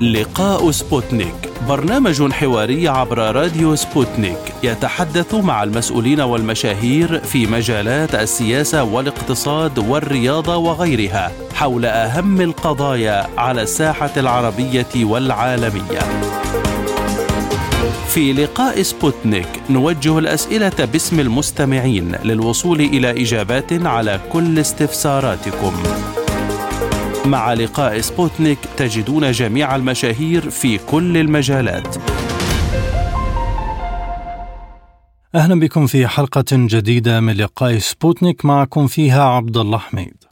لقاء سبوتنيك برنامج حواري عبر راديو سبوتنيك يتحدث مع المسؤولين والمشاهير في مجالات السياسة والاقتصاد والرياضة وغيرها حول أهم القضايا على الساحة العربية والعالمية. في لقاء سبوتنيك نوجه الأسئلة باسم المستمعين للوصول إلى إجابات على كل استفساراتكم. مع لقاء سبوتنيك تجدون جميع المشاهير في كل المجالات. أهلا بكم في حلقة جديدة من لقاء سبوتنيك معكم فيها عبد الله حميد.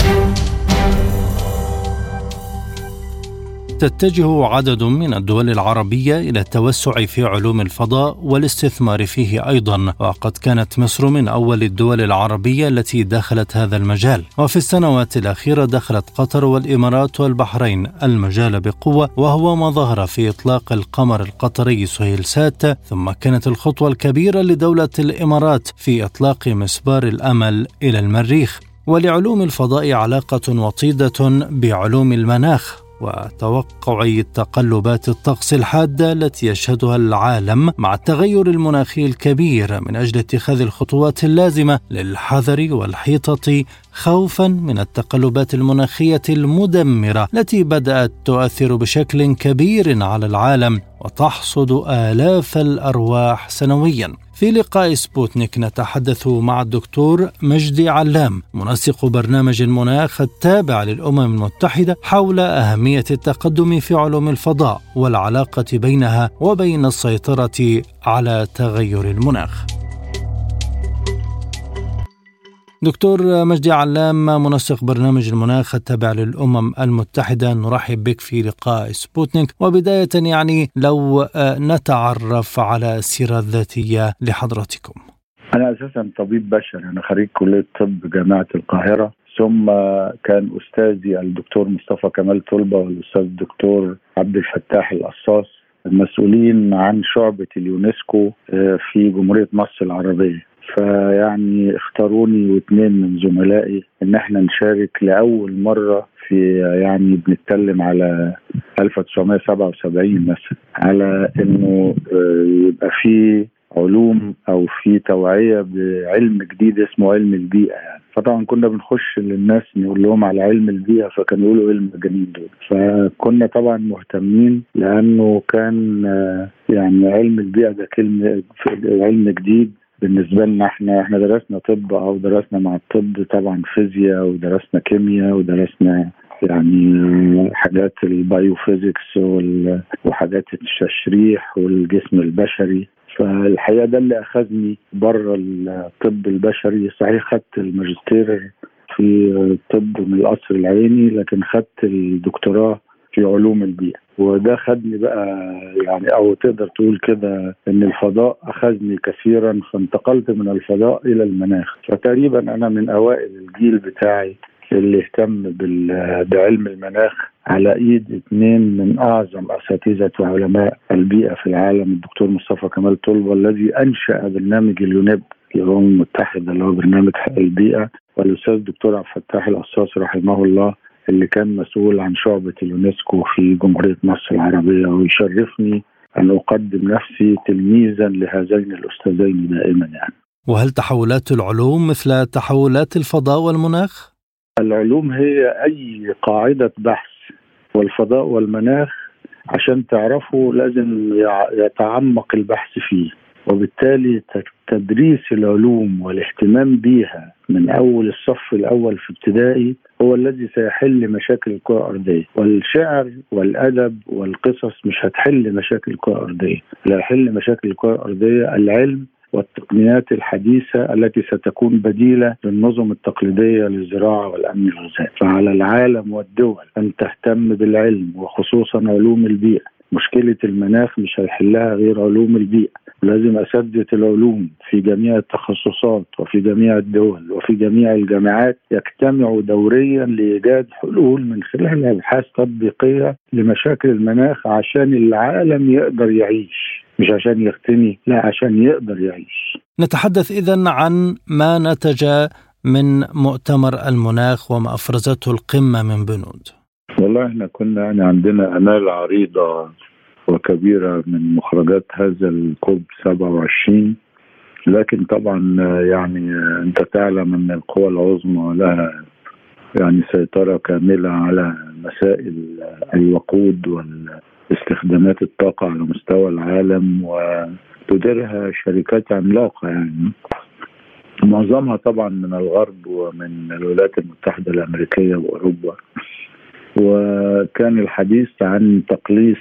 تتجه عدد من الدول العربية إلى التوسع في علوم الفضاء والاستثمار فيه أيضا وقد كانت مصر من أول الدول العربية التي دخلت هذا المجال. وفي السنوات الأخيرة دخلت قطر والإمارات والبحرين المجال بقوة وهو ما ظهر في إطلاق القمر القطري سهيل سات. ثم كانت الخطوة الكبيرة لدولة الإمارات في إطلاق مسبار الأمل إلى المريخ. ولعلوم الفضاء علاقة وطيدة بعلوم المناخ. وتوقع التقلبات الطقس الحادة التي يشهدها العالم مع التغير المناخي الكبير من أجل اتخاذ الخطوات اللازمة للحذر والحيطة خوفا من التقلبات المناخية المدمرة التي بدأت تؤثر بشكل كبير على العالم وتحصد آلاف الأرواح سنويا. في لقاء سبوتنيك نتحدث مع الدكتور مجدي علام منسق برنامج المناخ التابع للأمم المتحدة حول أهمية التقدم في علوم الفضاء والعلاقة بينها وبين السيطرة على تغير المناخ. دكتور مجدي علام منسق برنامج المناخ التابع للأمم المتحدة. نرحب بك في لقاء سبوتنيك. وبداية يعني لو نتعرف على السيرة الذاتية لحضرتكم أنا أساسا طبيب بشري. أنا خريج كلية طب جامعة القاهرة. ثم كان أستاذي الدكتور مصطفى كمال طلبة والأستاذ الدكتور عبد الفتاح القصاص المسؤولين عن شعبة اليونسكو في جمهورية مصر العربية. فيعني اختاروني واثنين من زملائي إن إحنا نشارك لأول مرة في يعني بنتكلم على 1977 مثلا على إنه يبقى في علوم أو في توعية بعلم جديد اسمه علم البيئة يعني. فطبعا كنا بنخش للناس نقول لهم على علم البيئة فكانوا يقولوا إيه المجانين دول. فكنا طبعا مهتمين لأنه كان يعني علم البيئة ده كلمة علم جديد بالنسبة لنا إحنا إحنا درسنا طب أو درسنا مع الطب طبعا فيزياء ودرسنا كيمياء ودرسنا يعني حاجات البايوفيزيكس وحاجات التشريح والجسم البشري. فالحقيقة ده اللي أخذني بره الطب البشري. صحيح خدت الماجستير في الطب من القصر العيني لكن خدت الدكتوراه في علوم البيئة. وده خدني بقى يعني أو تقدر تقول كده إن الفضاء أخذني كثيرا فانتقلت من الفضاء إلى المناخ. فتقريبا أنا من أوائل الجيل بتاعي اللي اهتم بعلم المناخ على إيد اثنين من أعظم أساتذة وعلماء البيئة في العالم الدكتور مصطفى كمال طلبة الذي أنشأ برنامج اليونيب الامم المتحدة اللي هو برنامج حق البيئة. والأستاذ الدكتور عبد الفتاح القصاص رحمه الله اللي كان مسؤول عن شعبة اليونسكو في جمهورية مصر العربية ويشرفني أن أقدم نفسي تلميذا لهذين الأستاذين دائما يعني وهل تحولات العلوم مثل تحولات الفضاء والمناخ؟ العلوم هي أي قاعدة بحث والفضاء والمناخ عشان تعرفوا لازم يتعمق البحث فيه وبالتالي تدريس العلوم والاهتمام بيها من أول الصف الأول في ابتدائي هو الذي سيحل مشاكل الكرة الأرضية. والشعر والأدب والقصص مش هتحل مشاكل الكرة الأرضية. لا يحل مشاكل الكرة الأرضية العلم والتقنيات الحديثة التي ستكون بديلة للنظم التقليدية للزراعة والأمن الغذائي. فعلى العالم والدول أن تهتم بالعلم وخصوصا علوم البيئة. مشكلة المناخ مش هيحلها غير علوم البيئة. لازم أساتذة العلوم في جميع التخصصات وفي جميع الدول وفي جميع الجامعات يجتمعوا دوريا لإيجاد حلول من خلال أبحاث تطبيقية لمشاكل المناخ عشان العالم يقدر يعيش مش عشان يغتني لا عشان يقدر يعيش. نتحدث إذا عن ما نتج من مؤتمر المناخ وما أفرزته القمة من بنود. والله إحنا كنا يعني عندنا آمال عريضة وكبيرة من مخرجات هذا الكوب 27 لكن طبعا يعني أنت تعلم أن القوى العظمى لها يعني سيطرة كاملة على مسائل الوقود واستخدامات الطاقة على مستوى العالم وتديرها شركات عملاقة يعني. معظمها طبعا من الغرب ومن الولايات المتحدة الأمريكية وأوروبا. وكان الحديث عن تقليص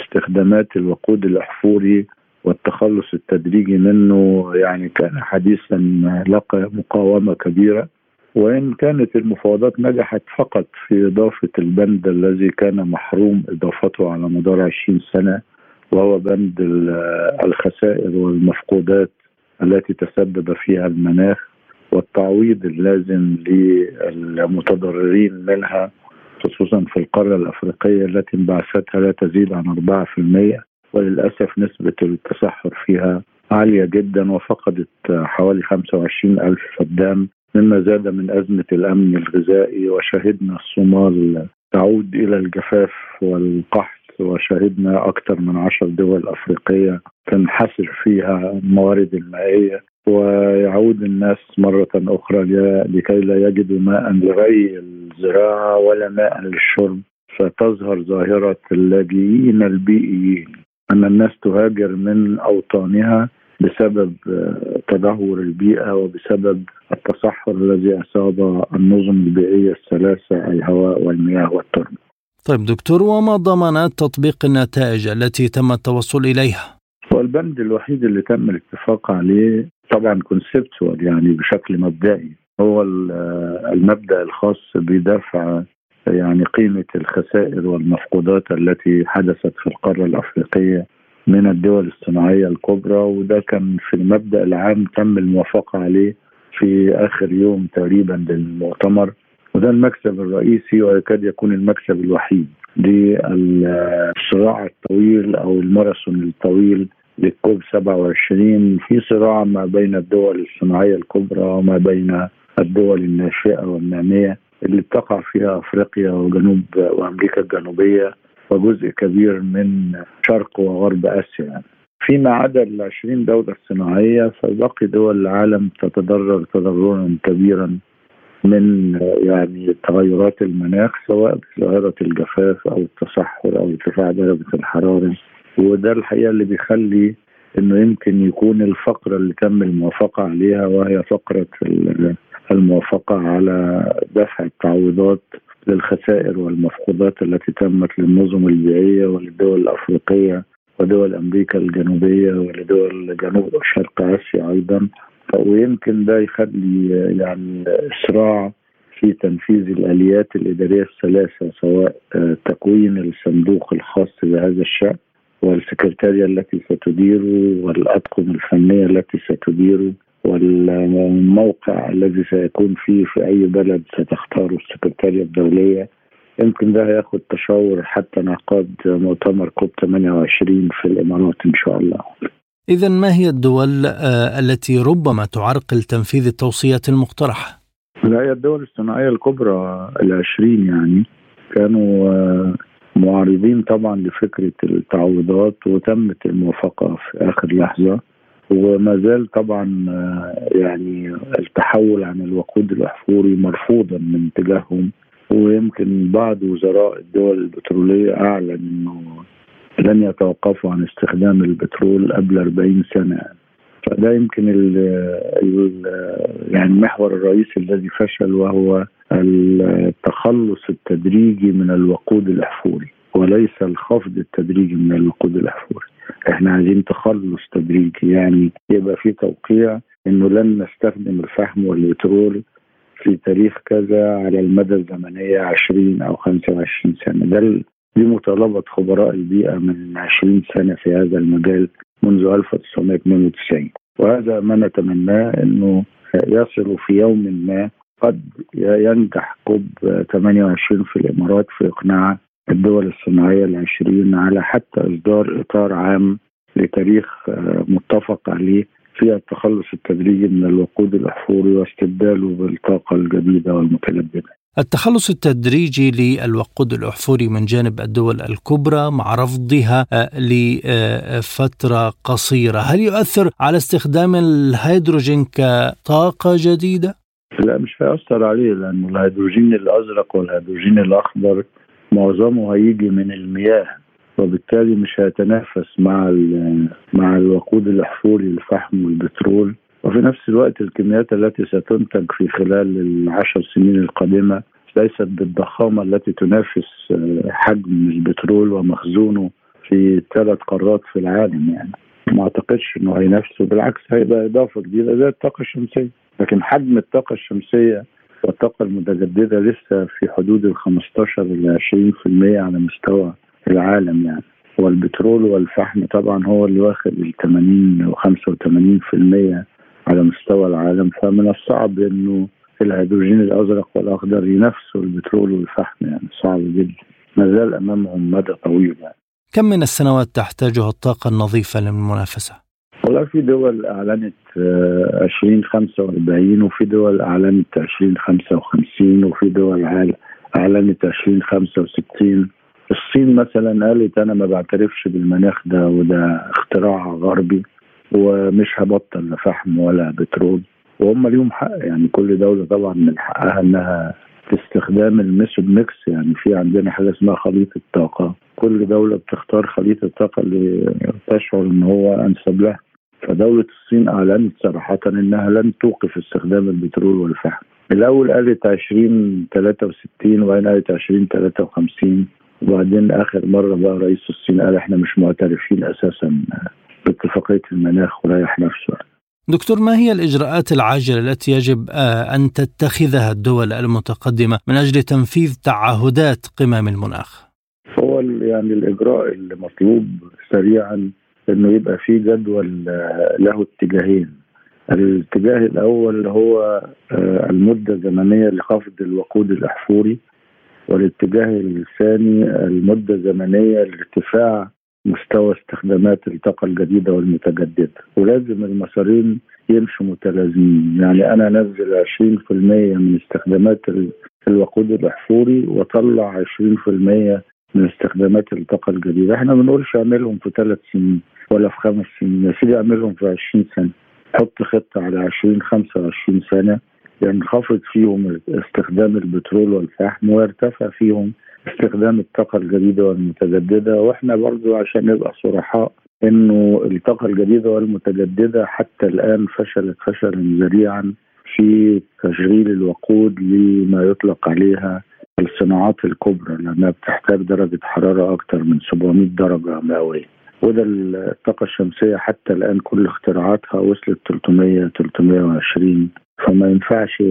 استخدامات الوقود الأحفوري والتخلص التدريجي منه يعني كان حديثا لقى مقاومة كبيرة. وإن كانت المفاوضات نجحت فقط في إضافة البند الذي كان محروم إضافته على مدار 20 سنة وهو بند الخسائر والمفقودات التي تسبب فيها المناخ والتعويض اللازم للمتضررين منها. خصوصا في القارة الأفريقية التي انبعاثاتها لا تزيد عن 4% وللأسف نسبة التصحر فيها عالية جدا وفقدت حوالي 25 ألف فدان مما زاد من أزمة الأمن الغذائي وشهدنا الصومال تعود إلى الجفاف والقحط وشهدنا أكثر من عشر دول أفريقية تنحسر فيها الموارد المائية. ويعود الناس مرة أخرى لكي لا يجدوا ماء لري الزراعة ولا ماء للشرب فتظهر ظاهرة اللاجئين البيئيين أن الناس تهاجر من أوطانها بسبب تدهور البيئة وبسبب التصحر الذي أصاب النظم البيئية الثلاثة الهواء والمياه والتربة طيب دكتور وما ضمانات تطبيق النتائج التي تم التوصل إليها؟ والبند الوحيد اللي تم الاتفاق عليه طبعا كونسبتوال يعني بشكل مبدئي. هو المبدأ الخاص بدفع يعني قيمة الخسائر والمفقودات التي حدثت في القارة الأفريقية من الدول الصناعية الكبرى وده كان في المبدأ العام تم الموافقة عليه في آخر يوم تقريبا للمؤتمر. وده المكسب الرئيسي ويكاد يكون المكسب الوحيد للصراع الطويل أو الماراثون الطويل للكوب 27 في صراع ما بين الدول الصناعية الكبرى وما بين الدول الناشئة والنامية اللي بتقع فيها أفريقيا وجنوب وأمريكا الجنوبية وجزء كبير من شرق وغرب يعني. فيما عدا ال 20 دولة الصناعية فباقي دول العالم تتضرر تضررا كبيرا من يعني تغيرات المناخ سواء بظاهره الجفاف أو التصحر أو ارتفاع درجة الحرارة وده الحقيقة اللي بيخلي إنه يمكن يكون الفقرة اللي تم الموافقة عليها وهي فقرة الموافقة على دفع التعويضات للخسائر والمفقودات التي تمت للنظم البيئيه وللدول الأفريقية ودول أمريكا الجنوبية ولدول جنوب وشرق آسيا أيضا. ويمكن ده يخلي يعني اسراع في تنفيذ الآليات الإدارية الثلاثة سواء تكوين الصندوق الخاص بهذا الشأن والسكرتارية التي ستديره والأطقم الفنية التي ستديره والموقع الذي سيكون فيه في أي بلد ستختاره السكرتارية الدولية يمكن ده هياخد تشاور حتى انعقاد مؤتمر كوب 28 في الإمارات إن شاء الله إذا ما هي الدول التي ربما تعرقل تنفيذ التوصيات المقترحة؟ لا هي الدول الصناعية الكبرى العشرين يعني كانوا معارضين طبعا لفكرة التعويضات وتمت الموافقة في آخر لحظة. وما زال طبعا يعني التحول عن الوقود الأحفوري مرفوضا من تجاههم ويمكن بعض وزراء الدول البترولية أعلن أنه لن يتوقفوا عن استخدام البترول قبل 40 سنة. فده يمكن ال ال يعني المحور الرئيسي الذي فشل وهو التخلص التدريجي من الوقود الأحفوري وليس الخفض التدريجي من الوقود الأحفوري. إحنا عايزين تخلص تدريجي يعني يبقى في توقيع إنه لن نستخدم الفحم والبترول في تاريخ كذا على المدى الزمنية 20 أو 25 سنة. ده دي مطالبة خبراء البيئة من 20 سنة في هذا المجال منذ 1992 وهذا ما نتمناه أنه يصل في يوم ما قد ينجح كوب 28 في الإمارات في إقناع الدول الصناعية العشرين على حتى إصدار إطار عام لتاريخ متفق عليه فيها التخلص التدريجي من الوقود الاحفوري واستبداله بالطاقة الجديدة والمتجدده. التخلص التدريجي للوقود الاحفوري من جانب الدول الكبرى مع رفضها آه، لفترة قصيرة، هل يؤثر على استخدام الهيدروجين كطاقة جديدة؟ لا مش هيأثر عليه لأن الهيدروجين الأزرق والهيدروجين الأخضر معظمه هيجي من المياه وبالتالي مش هيتنافس مع مع الوقود الأحفوري الفحم والبترول. وفي نفس الوقت الكميات التي ستنتج في خلال العشر سنين القادمة ليست بالضخامة التي تنافس آه، حجم البترول ومخزونه في ثلاث قارات في العالم يعني. ما أعتقدش إنه هينافسه بالعكس هيبقى إضافة جديدة زي الطاقة الشمسية. لكن حجم الطاقة الشمسية والطاقة المتجددة لسه في حدود ال 15 ل 20% على مستوى العالم يعني. والبترول والفحم طبعا هو اللي واخد ال 80 و 85% على مستوى العالم. فمن الصعب إنه الهيدروجين الأزرق والأخضر ينافسوا البترول والفحم يعني. صعب جدا. ما زال أمامهم مدى طويل يعني. كم من السنوات تحتاجها الطاقة النظيفة للمنافسة؟ والله في دول أعلنت 2045 آه، وفي دول أعلنت 2055 وفي دول أعلنت 2065 الصين مثلا قالت أنا ما بعترفش بالمناخ ده وده اختراع غربي ومش هبطل لا فحم ولا بترول. وهم ليهم حق يعني كل دولة طبعا من حقها إنها استخدام ال method mix يعني في عندنا حاجة اسمها خليط الطاقة. كل دولة بتختار خليط الطاقة اللي تشعر إن هو أنسب لها. فدولة الصين أعلنت صراحة أنها لن توقف استخدام البترول والفحم. الأول قالت 2063 وبعدين قالت 2053 وبعدين آخر مرة بقى رئيس الصين قال إحنا مش معترفين أساسا باتفاقية المناخ وريح نفسه دكتور ما هي الإجراءات العاجلة التي يجب آه، أن تتخذها الدول المتقدمة من أجل تنفيذ تعهدات قمم المناخ؟ هو يعني الإجراء المطلوب سريعا إنه يبقى في جدول آه، له اتجاهين. الاتجاه الأول هو آه، المدة الزمنية لخفض الوقود الأحفوري. والاتجاه الثاني المدة الزمنية لارتفاع مستوى استخدامات الطاقة الجديدة والمتجددة. ولازم المسارين يمشوا متلازمين. يعني أنا أنزل 20% من استخدامات الوقود الأحفوري وأطلع 20% من استخدامات الطاقة الجديدة. إحنا ما بنقولش أعملهم في ثلاث سنين ولا في خمس سنين. يا سيدي أعملهم في 20 سنة. حط خطة على 20 25 سنة. ينخفض فيهم استخدام البترول والفحم ويرتفع فيهم استخدام الطاقة الجديدة والمتجددة. وإحنا برضو عشان نبقى صرحاء إنه الطاقة الجديدة والمتجددة حتى الآن فشلت فشلا ذريعا في تشغيل الوقود لما يطلق عليها الصناعات الكبرى لأنها بتحتاج درجة حرارة أكثر من 700 درجة مئوية. وده الطاقة الشمسية حتى الآن كل اختراعاتها وصلت 300 320 فما ينفعش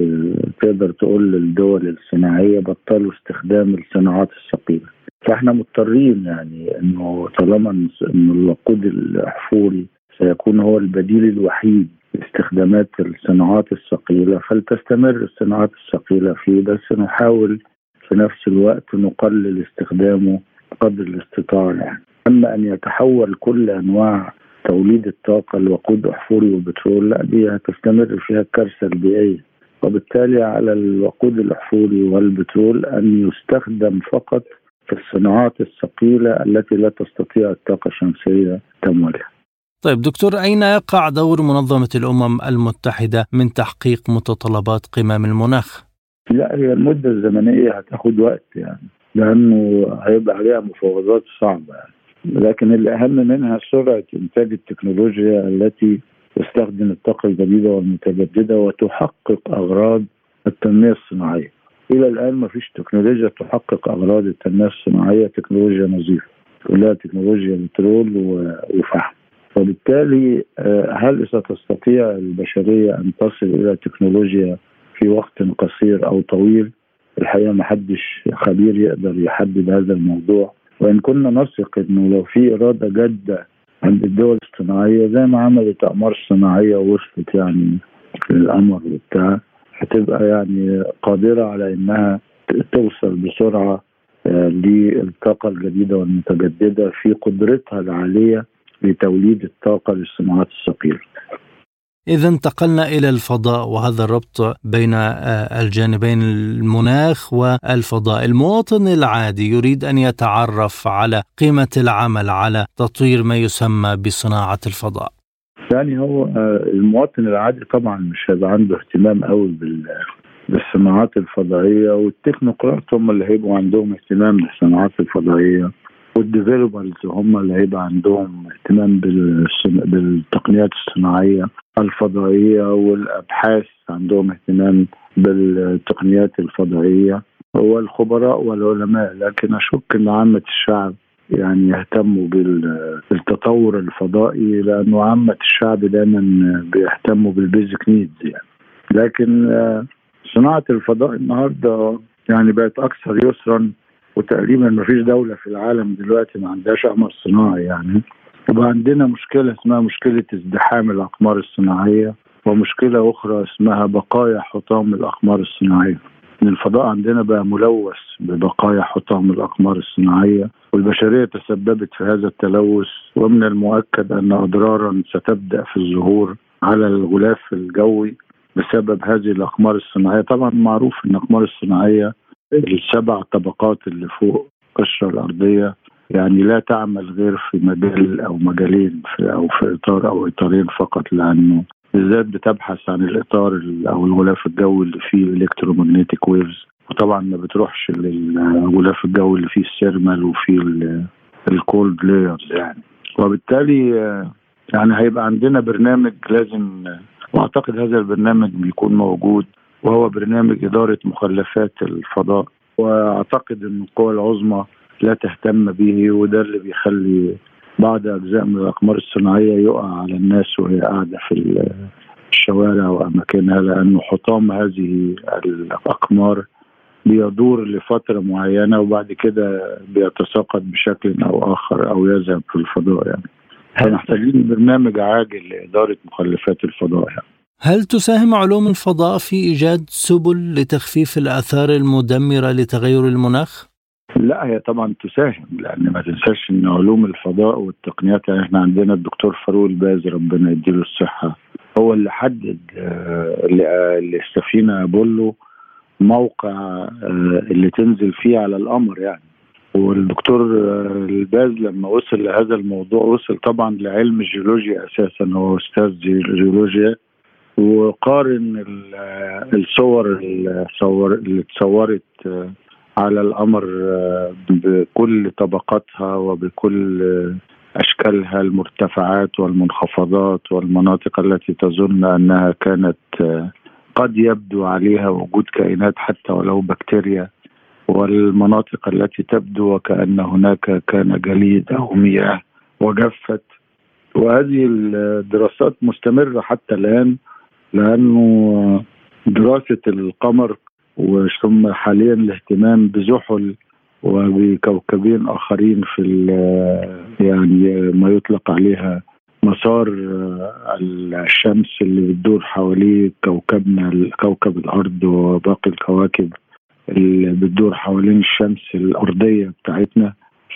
تقدر تقول للدول الصناعية بطلوا استخدام الصناعات الثقيلة. فاحنا مضطرين يعني إنه طالما انه الوقود الاحفوري سيكون هو البديل الوحيد لاستخدامات الصناعات الثقيلة فلتستمر الصناعات الثقيلة فيه بس نحاول في نفس الوقت نقلل استخدامه قدر الاستطاعه يعني. أما أن يتحول كل أنواع توليد الطاقة الوقود أحفوري والبترول لا دي هتستمر فيها الكارثة البيئية وبالتالي على الوقود الأحفوري والبترول أن يستخدم فقط في الصناعات الثقيلة التي لا تستطيع الطاقة الشمسية تمويلها طيب دكتور أين يقع دور منظمة الأمم المتحدة من تحقيق متطلبات قمم المناخ؟ لا هي المدة الزمنية هتاخد وقت يعني لأنه هيبقى عليها مفاوضات صعبة يعني. لكن الأهم منها سرعة إنتاج التكنولوجيا التي تستخدم الطاقة الجديدة والمتجددة وتحقق أغراض التنمية الصناعية. إلى الآن ما فيش تكنولوجيا تحقق أغراض التنمية الصناعية تكنولوجيا نظيفة كلها تكنولوجيا بترول وفحم. وبالتالي آه، هل ستستطيع البشرية أن تصل إلى تكنولوجيا في وقت قصير أو طويل؟ الحقيقة ما حدش خبير يقدر يحدد هذا الموضوع. وإن كنا نثق إنه لو في إرادة جادة عند الدول الصناعية زي ما عملت أقمار صناعيه ووصلت يعني للقمر وبتاع هتبقى يعني قادرة على إنها توصل بسرعة آه، للطاقة الجديدة والمتجددة في قدرتها العالية لتوليد الطاقة للصناعات الثقيله. إذا انتقلنا إلى الفضاء وهذا الربط بين آه، الجانبين المناخ والفضاء. المواطن العادي يريد أن يتعرف على قيمة العمل على تطوير ما يسمى بصناعة الفضاء. يعني هو آه، المواطن العادي طبعا مش هيبقى عنده اهتمام قوي بالصناعات الفضائية والتكنوقراط هم اللي هيبقوا عندهم اهتمام بالصناعات الفضائية. والديفيلوبرز هم اللي هيبقى عندهم اهتمام بالتقنيات الصناعية الفضائية والأبحاث عندهم اهتمام بالتقنيات الفضائية والخبراء والعلماء. لكن أشك إن عامة الشعب يعني يهتموا بالتطور الفضائي لأنه عامة الشعب دايما بيهتموا بالبيزك نيدز يعني. لكن آه، صناعة الفضاء النهارده يعني بقت أكثر يسرا وتقريبا ما فيش دولة في العالم دلوقتي ما عندهاش قمر صناعي يعني. وبقى عندنا مشكلة اسمها مشكلة ازدحام الأقمار الصناعية ومشكلة أخرى اسمها بقايا حطام الأقمار الصناعية. إن الفضاء عندنا بقى ملوث ببقايا حطام الأقمار الصناعية والبشرية تسببت في هذا التلوث ومن المؤكد أن أضرارا ستبدأ في الظهور على الغلاف الجوي بسبب هذه الأقمار الصناعية. طبعا معروف إن الأقمار الصناعية السبع طبقات اللي فوق القشرة الأرضية يعني لا تعمل غير في مجال أو مجالين في أو في إطار أو إطارين فقط لأنه بالذات بتبحث عن الإطار أو الغلاف الجوي اللي فيه ال electromagnetic waves وطبعا ما بتروحش للغلاف الجوي اللي فيه ال thermal وفيه ال cold layers يعني. وبالتالي يعني هيبقى عندنا برنامج لازم وأعتقد هذا البرنامج بيكون موجود وهو برنامج إدارة مخلفات الفضاء وأعتقد إن القوى العظمى لا تهتم به وده اللي بيخلي بعض أجزاء من الأقمار الصناعية يقع على الناس وهي قاعدة في الشوارع وأماكنها لأنه حطام هذه الأقمار بيدور لفترة معينة وبعد كده بيتساقط بشكل أو آخر أو يذهب في الفضاء يعني فمحتاجين برنامج عاجل لإدارة مخلفات الفضاء يعني. هل تساهم علوم الفضاء في إيجاد سبل لتخفيف الآثار المدمرة لتغير المناخ؟ لا هي طبعا تساهم لأن ما تنساش إن علوم الفضاء والتقنيات يعني إحنا عندنا الدكتور فاروق الباز ربنا يديله الصحة هو اللي حدد آه، السفينه ابولو موقع آه، اللي تنزل فيه على القمر يعني والدكتور آه، الباز لما وصل لهذا الموضوع وصل طبعا لعلم الجيولوجيا أساسا هو أستاذ جيولوجيا وقارن الصور اللي اتصورت على القمر بكل طبقاتها وبكل أشكالها المرتفعات والمنخفضات والمناطق التي تظن أنها كانت قد يبدو عليها وجود كائنات حتى ولو بكتيريا والمناطق التي تبدو وكأن هناك كان جليد أو مياه وجفت. وهذه الدراسات مستمرة حتى الآن. لأنه دراسة القمر وثم حاليا الاهتمام بزحل وبكوكبين آخرين في يعني ما يطلق عليها مسار الشمس اللي بتدور حواليه كوكبنا كوكب الأرض وباقي الكواكب اللي بتدور حوالين الشمس الأرضية بتاعتنا.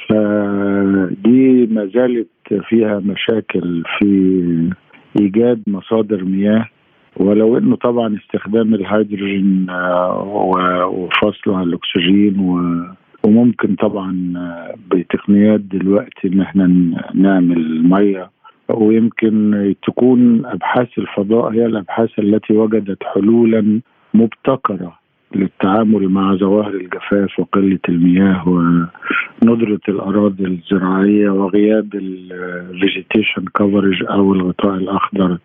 فدي ما زالت فيها مشاكل في إيجاد مصادر مياه. ولو إنه طبعا استخدام الهيدروجين وفصله عن الأكسجين وممكن طبعا بتقنيات دلوقتي إن إحنا نعمل مية ويمكن تكون أبحاث الفضاء هي الأبحاث التي وجدت حلولا مبتكرة للتعامل مع ظواهر الجفاف وقلة المياه وندره الأراضي الزراعية وغياب ال vegetation coverage أو الغطاء الأخضر.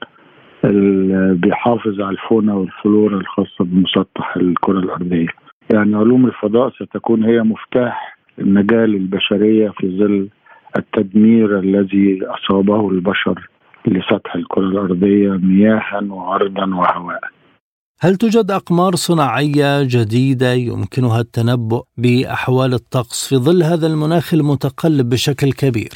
بيحافظ على ال fauna وال flora الخاصة بمسطح الكرة الأرضية. يعني علوم الفضاء ستكون هي مفتاح النجاه للبشريه في ظل التدمير الذي أصابه البشر لسطح الكرة الأرضية مياها وارضا وهواء. هل توجد أقمار صناعية جديدة يمكنها التنبؤ بأحوال الطقس في ظل هذا المناخ المتقلب بشكل كبير؟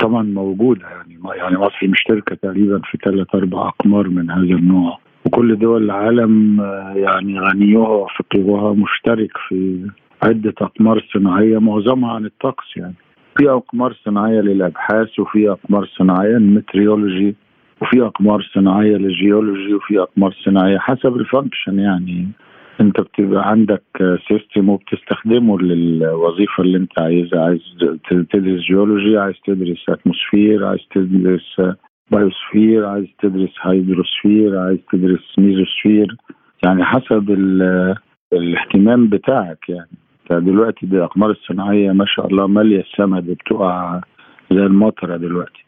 طبعا موجودة يعني يعني مصر مشتركة تقريبا في ثلاث أربع أقمار من هذا النوع. وكل دول العالم يعني غنيوها وفقيرها مشترك في عدة أقمار صناعية معظمها عن الطقس يعني. في أقمار صناعية للأبحاث وفي أقمار صناعية ال meteorology وفي أقمار صناعية للجيولوجي وفي أقمار صناعية حسب ال function يعني. انت بتبقى عندك system وبتستخدمه للوظيفة اللي انت عايزها. عايز تدرس جيولوجي عايز تدرس atmosphere عايز تدرس biosphere عايز تدرس hydrosphere عايز تدرس ميزوسفير يعني حسب الاهتمام بتاعك يعني. دلوقتي دي الاقمار الصناعية ما شاء الله مالية السماء دي بتقع زي المطرة دلوقتي.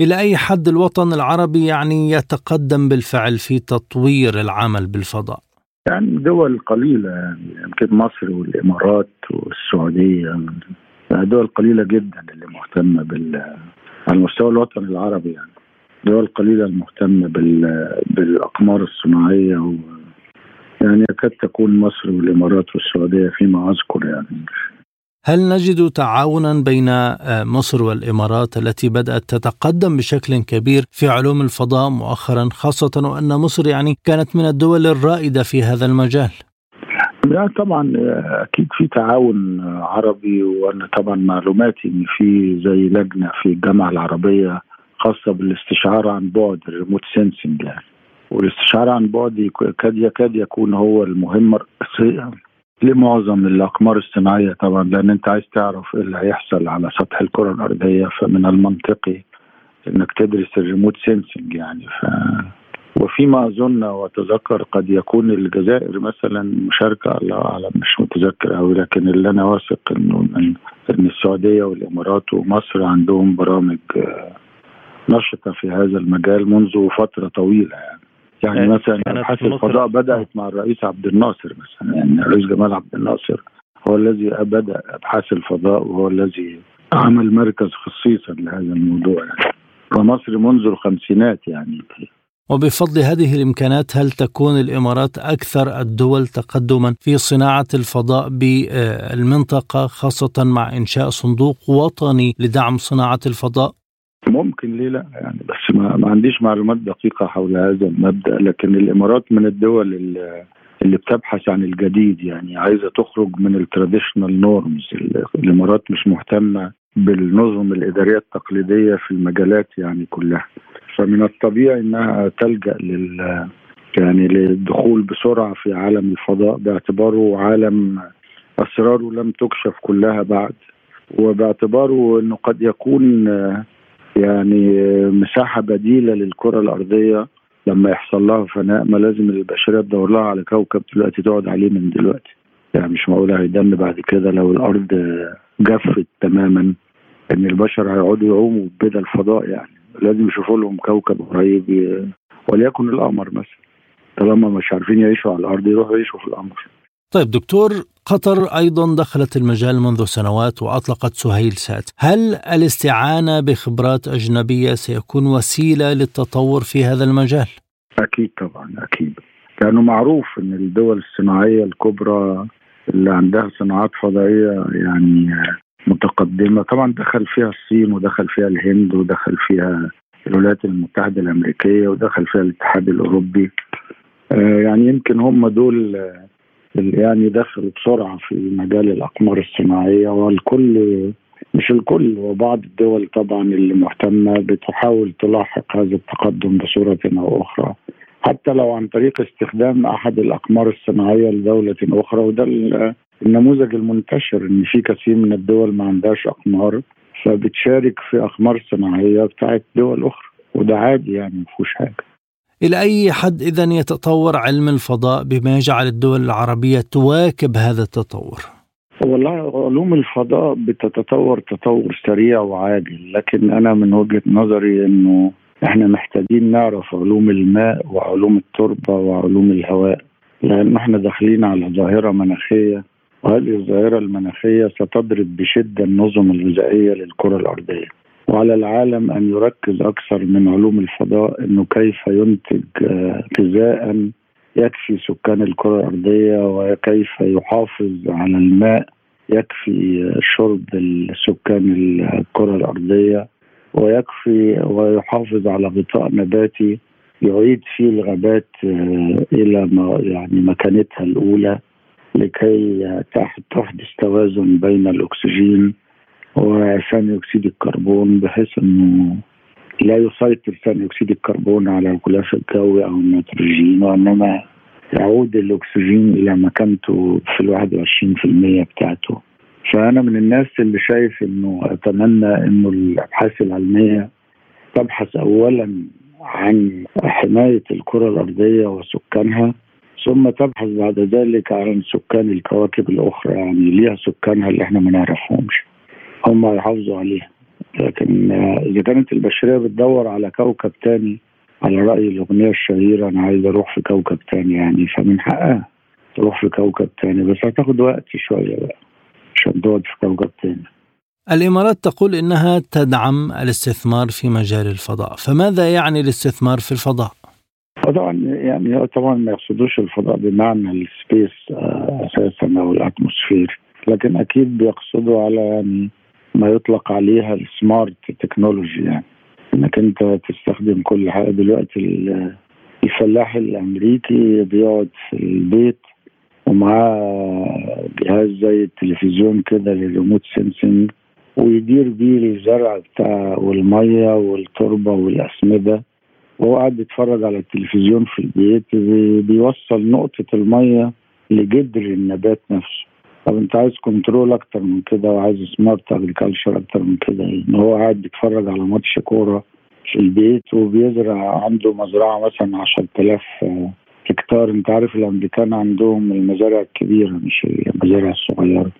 إلى أي حد الوطن العربي يعني يتقدم بالفعل في تطوير العمل بالفضاء؟ يعني دول قليلة يعني يمكن مصر والإمارات والسعودية يعني دول قليلة جدا اللي مهتمة بال على المستوى الوطني العربي يعني. دول قليلة المهتمة بال... بالأقمار الصناعية و... يعني يكاد تكون مصر والإمارات والسعودية فيما أذكر يعني. هل نجد تعاونا بين آه، مصر والإمارات التي بدأت تتقدم بشكل كبير في علوم الفضاء مؤخرا خاصة وأن مصر يعني كانت من الدول الرائدة في هذا المجال؟ لا طبعا آه، أكيد في تعاون عربي وأنا طبعا معلوماتي إن في زي لجنة في الجامعة العربية خاصة بالاستشعار عن بعد ال remote sensing يعني والاستشعار عن بعد يكاد يكاد يكون هو المهمه الرئيسيه لمعظم الأقمار الصناعية طبعا لأن أنت عايز تعرف إيه اللي هيحصل على سطح الكرة الأرضية فمن المنطقي إنك تدرس ال remote sensing يعني. ف وفيما أظن وأتذكر قد يكون الجزائر مثلا مشاركة الله أعلم مش متذكر قوي لكن اللي أنا واثق إنه ان السعودية والإمارات ومصر عندهم برامج نشطة في هذا المجال منذ فترة طويلة يعني. يعني مثلا ابحاث الفضاء بدأت مع الرئيس عبد الناصر مثلا يعني الرئيس جمال عبد الناصر هو الذي بدأ أبحاث الفضاء وهو الذي عمل مركز خصيصا لهذا الموضوع يعني ومصر منذ الخمسينات يعني وبفضل هذه الإمكانات هل تكون الإمارات أكثر الدول تقدما في صناعة الفضاء بالمنطقة خاصة مع إنشاء صندوق وطني لدعم صناعة الفضاء؟ ممكن ليه لا؟ يعني بس ما, ما عنديش معلومات دقيقة حول هذا المبدأ لكن الإمارات من الدول اللي بتبحث عن الجديد يعني عايزة تخرج من ال traditional norms. الإمارات مش مهتمة بالنظم الإدارية التقليدية في المجالات يعني كلها. فمن الطبيعي إنها تلجأ لل يعني للدخول بسرعة في عالم الفضاء باعتباره عالم أسراره لم تكشف كلها بعد. وباعتباره إنه قد يكون يعني مساحة بديلة للكرة الأرضية لما يحصل لها فناء ما لازم البشرية تدور لها على كوكب دلوقتي تقعد عليه من دلوقتي. يعني مش معقول هيدن بعد كده لو الأرض جفت تماما إن البشر هيقعدوا يعوموا بدل الفضاء يعني. لازم يشوفوا لهم كوكب قريب وليكن القمر مثلا. طالما مش عارفين يعيشوا على الأرض يروحوا يعيشوا في القمر. طيب دكتور قطر أيضا دخلت المجال منذ سنوات وأطلقت سهيل سات. هل الاستعانة بخبرات أجنبية سيكون وسيلة للتطور في هذا المجال؟ أكيد طبعا أكيد. لأنه معروف أن الدول الصناعية الكبرى اللي عندها صناعات فضائية يعني متقدمة طبعا دخل فيها الصين ودخل فيها الهند ودخل فيها الولايات المتحدة الأمريكية ودخل فيها الاتحاد الأوروبي. آه، يعني يمكن هم دول يعني دخلوا بسرعة في مجال الأقمار الصناعية والكل مش الكل وبعض الدول طبعا اللي مهتمة بتحاول تلاحق هذا التقدم بصورة أو أخرى. حتى لو عن طريق استخدام أحد الأقمار الصناعية لدولة أخرى وده النموذج المنتشر إن في كثير من الدول ما عندهاش أقمار فبتشارك في أقمار صناعية بتاعت دول أخرى. وده عادي يعني ما فيهوش حاجة. إلى أي حد إذا يتطور علم الفضاء بما يجعل الدول العربية تواكب هذا التطور؟ والله علوم الفضاء بتتطور تطور سريع وعاجل لكن أنا من وجهة نظري أنه إحنا محتاجين نعرف علوم الماء وعلوم التربة وعلوم الهواء لأن إحنا داخلين على ظاهرة مناخية وهذه الظاهرة المناخية ستضرب بشدة النظم الغذائية للكرة الأرضية وعلى العالم أن يركز أكثر من علوم الفضاء إنه كيف ينتج آه، غذاء يكفي سكان الكرة الأرضية وكيف يحافظ على الماء يكفي شرب السكان الكرة الأرضية ويكفي ويحافظ على غطاء نباتي يعيد فيه الغابات آه، إلى ما يعني مكانتها الأولى لكي تحدث توازن بين الأكسجين وثاني أكسيد الكربون بحيث إنه لا يسيطر ثاني أكسيد الكربون على الغلاف الجوي أو النيتروجين وإنما يعود الأكسجين إلى مكانته في في المية بتاعته. فأنا من الناس اللي شايف إنه أتمنى إنه الأبحاث العلمية تبحث اولا عن حماية الكرة الأرضية وسكانها ثم تبحث بعد ذلك عن سكان الكواكب الأخرى يعني ليها سكانها اللي إحنا ما نعرفهمش. هم يحافظوا عليها. لكن إذا كانت البشرية بتدور على كوكب تاني على رأي الأغنية الشهيرة أنا عايز أروح في كوكب تاني يعني فمن حقها تروح في كوكب تاني. بس هتاخد وقت شوية بقى عشان تقعد في كوكب تاني. الإمارات تقول إنها تدعم الاستثمار في مجال الفضاء، فماذا يعني الاستثمار في الفضاء؟ طبعا يعني طبعا ما يقصدوش الفضاء بمعنى ال space آه، أساسا أو ال atmosphere. لكن أكيد بيقصدوا على يعني ما يطلق عليها ال smart technology يعني. إنك أنت تستخدم كل حاجة دلوقتي الفلاح الأمريكي بيقعد في البيت ومعاه جهاز زي التلفزيون كده لل remote sensing ويدير بيه الزرع بتاع والمية والتربة والأسمدة. وهو قاعد بيتفرج على التلفزيون في البيت بيوصل نقطة المية لجذر النبات نفسه. طب انت عايز control أكتر من كده وعايز smart agriculture أكتر من كده إن هو قاعد بيتفرج على ماتش كورة في البيت وبيزرع عنده مزرعة مثلا 10000 هكتار انت عارف الأمريكان عندهم المزارع الكبيرة مش المزارع الصغيرة.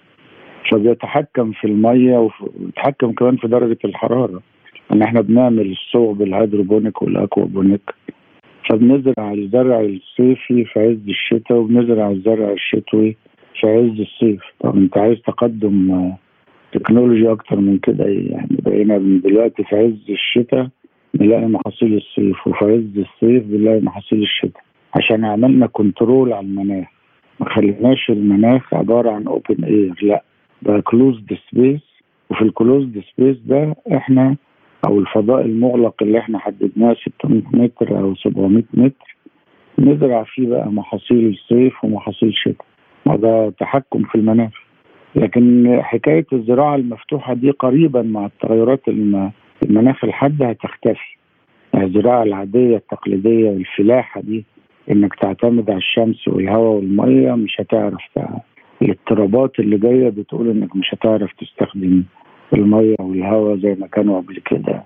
فبيتحكم في المية وبيتحكم كمان في درجة الحرارة. ان إحنا بنعمل الصوب بال hydroponic وال aquaponic فبنزرع الزرع الصيفي في عز الشتاء وبنزرع الزرع الشتوي في عز الصيف. طب انت عايز تقدم تكنولوجي أكتر من كده يعني بقينا دلوقتي في عز الشتاء نلاقي محاصيل الصيف وفي عز الصيف بنلاقي محاصيل الشتاء. عشان عملنا control على المناخ. ما خليناش المناخ عبارة عن open air لا. ده closed space وفي ال closed space ده إحنا أو الفضاء المغلق اللي إحنا حددناه 600 متر أو 700 متر نزرع فيه بقى محاصيل الصيف ومحاصيل الشتاء. وده تحكم في المناخ. لكن حكاية الزراعة المفتوحة دي قريبا مع التغيرات المناخ الحادة هتختفي. الزراعة العادية التقليدية الفلاحه دي إنك تعتمد على الشمس والهواء والمية مش هتعرف الاضطرابات اللي جاية بتقول إنك مش هتعرف تستخدم المية والهواء زي ما كانوا قبل كده.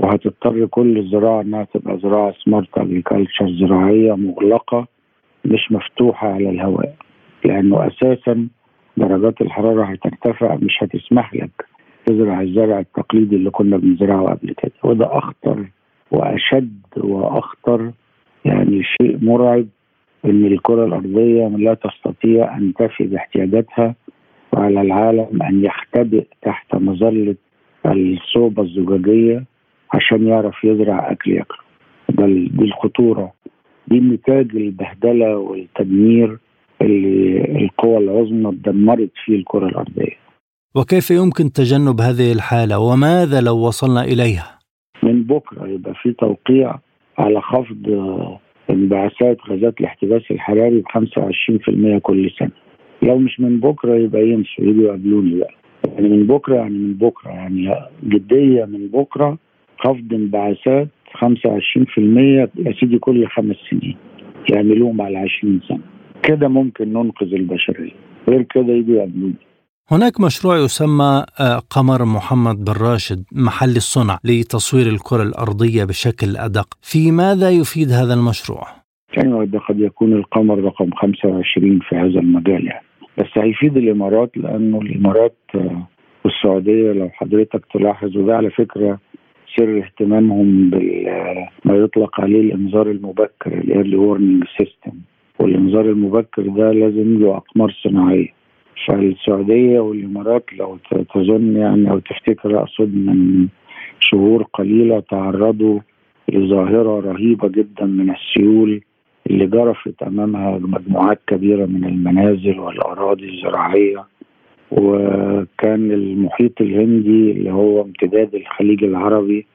وهتضطر كل الزراعة إنها تبقى زراعة سمارت اجريكلتشر زراعية مغلقة مش مفتوحة على الهواء. لأنه أساسا درجات الحرارة هترتفع مش هتسمح لك تزرع الزرع التقليدي اللي كنا بنزرعه قبل كده. وده أخطر وأشد وأخطر يعني شيء مرعب إن الكرة الأرضية لا تستطيع أن تفي باحتياجاتها وعلى العالم أن يختبئ تحت مظلة الصوبة الزجاجية عشان يعرف يزرع أكل ياكله. ده دي الخطورة. دي نتاج البهدلة والتدمير اللي القوى العظمى اتدمرت فيه الكرة الأرضية. وكيف يمكن تجنب هذه الحالة؟ وماذا لو وصلنا إليها؟ من بكرة يبقى في توقيع على خفض انبعاثات غازات الاحتباس الحراري ب 25% كل سنة. لو مش من بكرة يبقى ينسوا يجوا يقابلوني بقى. يعني من بكرة يعني من بكرة يعني جدية من بكرة خفض انبعاثات 25% يا سيدي كل خمس سنين. يعملوهم على 20 سنة. كده ممكن ننقذ البشرية غير كده يجوا يقابلوني هناك مشروع يسمى آه، قمر محمد بن راشد محل الصنع لتصوير الكرة الأرضية بشكل أدق. في ماذا يفيد هذا المشروع؟ يعني قد يكون القمر رقم 25 في هذا المجال يعني. بس هيفيد الإمارات لأنه الإمارات آه، والسعودية لو حضرتك تلاحظ وده على فكرة سر اهتمامهم بما يطلق عليه الإنذار المبكر ال early warning system والإنذار المبكر ده لازم له أقمار صناعية. فالسعودية والإمارات لو تظن يعني أو تفتكر أقصد من شهور قليلة تعرضوا لظاهرة رهيبة جدا من السيول اللي جرفت أمامها مجموعات كبيرة من المنازل والأراضي الزراعية. وكان المحيط الهندي اللي هو امتداد الخليج العربي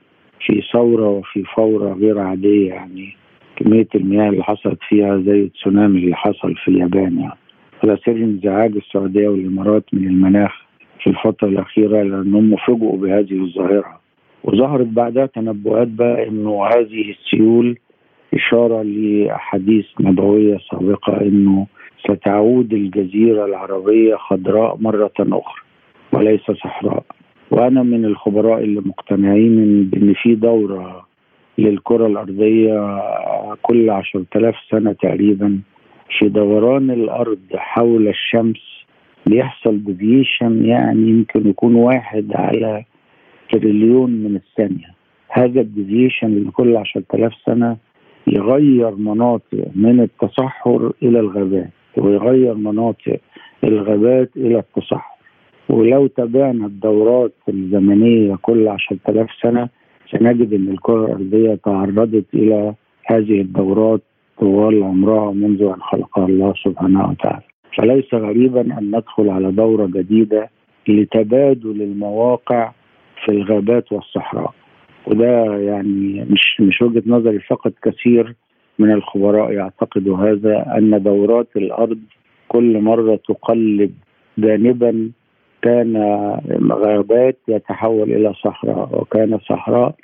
في ثورة وفي فورة غير عادية يعني. كمية المياه اللي حصلت فيها زي التسونامي اللي حصل في اليابان يعني. على سر انزعاج السعودية والإمارات من المناخ في الفترة الأخيرة لانهم فوجئوا بهذه الظاهرة. وظهرت بعدها تنبؤات بقى إنه هذه السيول إشارة لأحاديث نبوية سابقة إنه ستعود الجزيرة العربية خضراء مرة أخرى وليس صحراء. وأنا من الخبراء اللي مقتنعين بان في دورة للكرة الأرضية كل عشرة آلاف سنة تقريبا في دوران الأرض حول الشمس بيحصل ديفيشن يعني يمكن يكون واحد على تريليون من الثانية. هذا ال deviation لكل عشرة آلاف سنة يغير مناطق من التصحر إلى الغابات ويغير مناطق الغابات إلى التصحر. ولو تابعنا الدورات الزمنية كل عشرة آلاف سنة سنجد إن الكرة الأرضية تعرضت إلى هذه الدورات طوال عمرها منذ أن خلقها الله سبحانه وتعالى. فليس غريبا أن ندخل على دورة جديدة لتبادل المواقع في الغابات والصحراء. وده يعني مش مش وجهة نظري فقط كثير من الخبراء يعتقدوا هذا أن دورات الأرض كل مرة تقلب جانبا كان غابات يتحول إلى صحراء وكان صحراء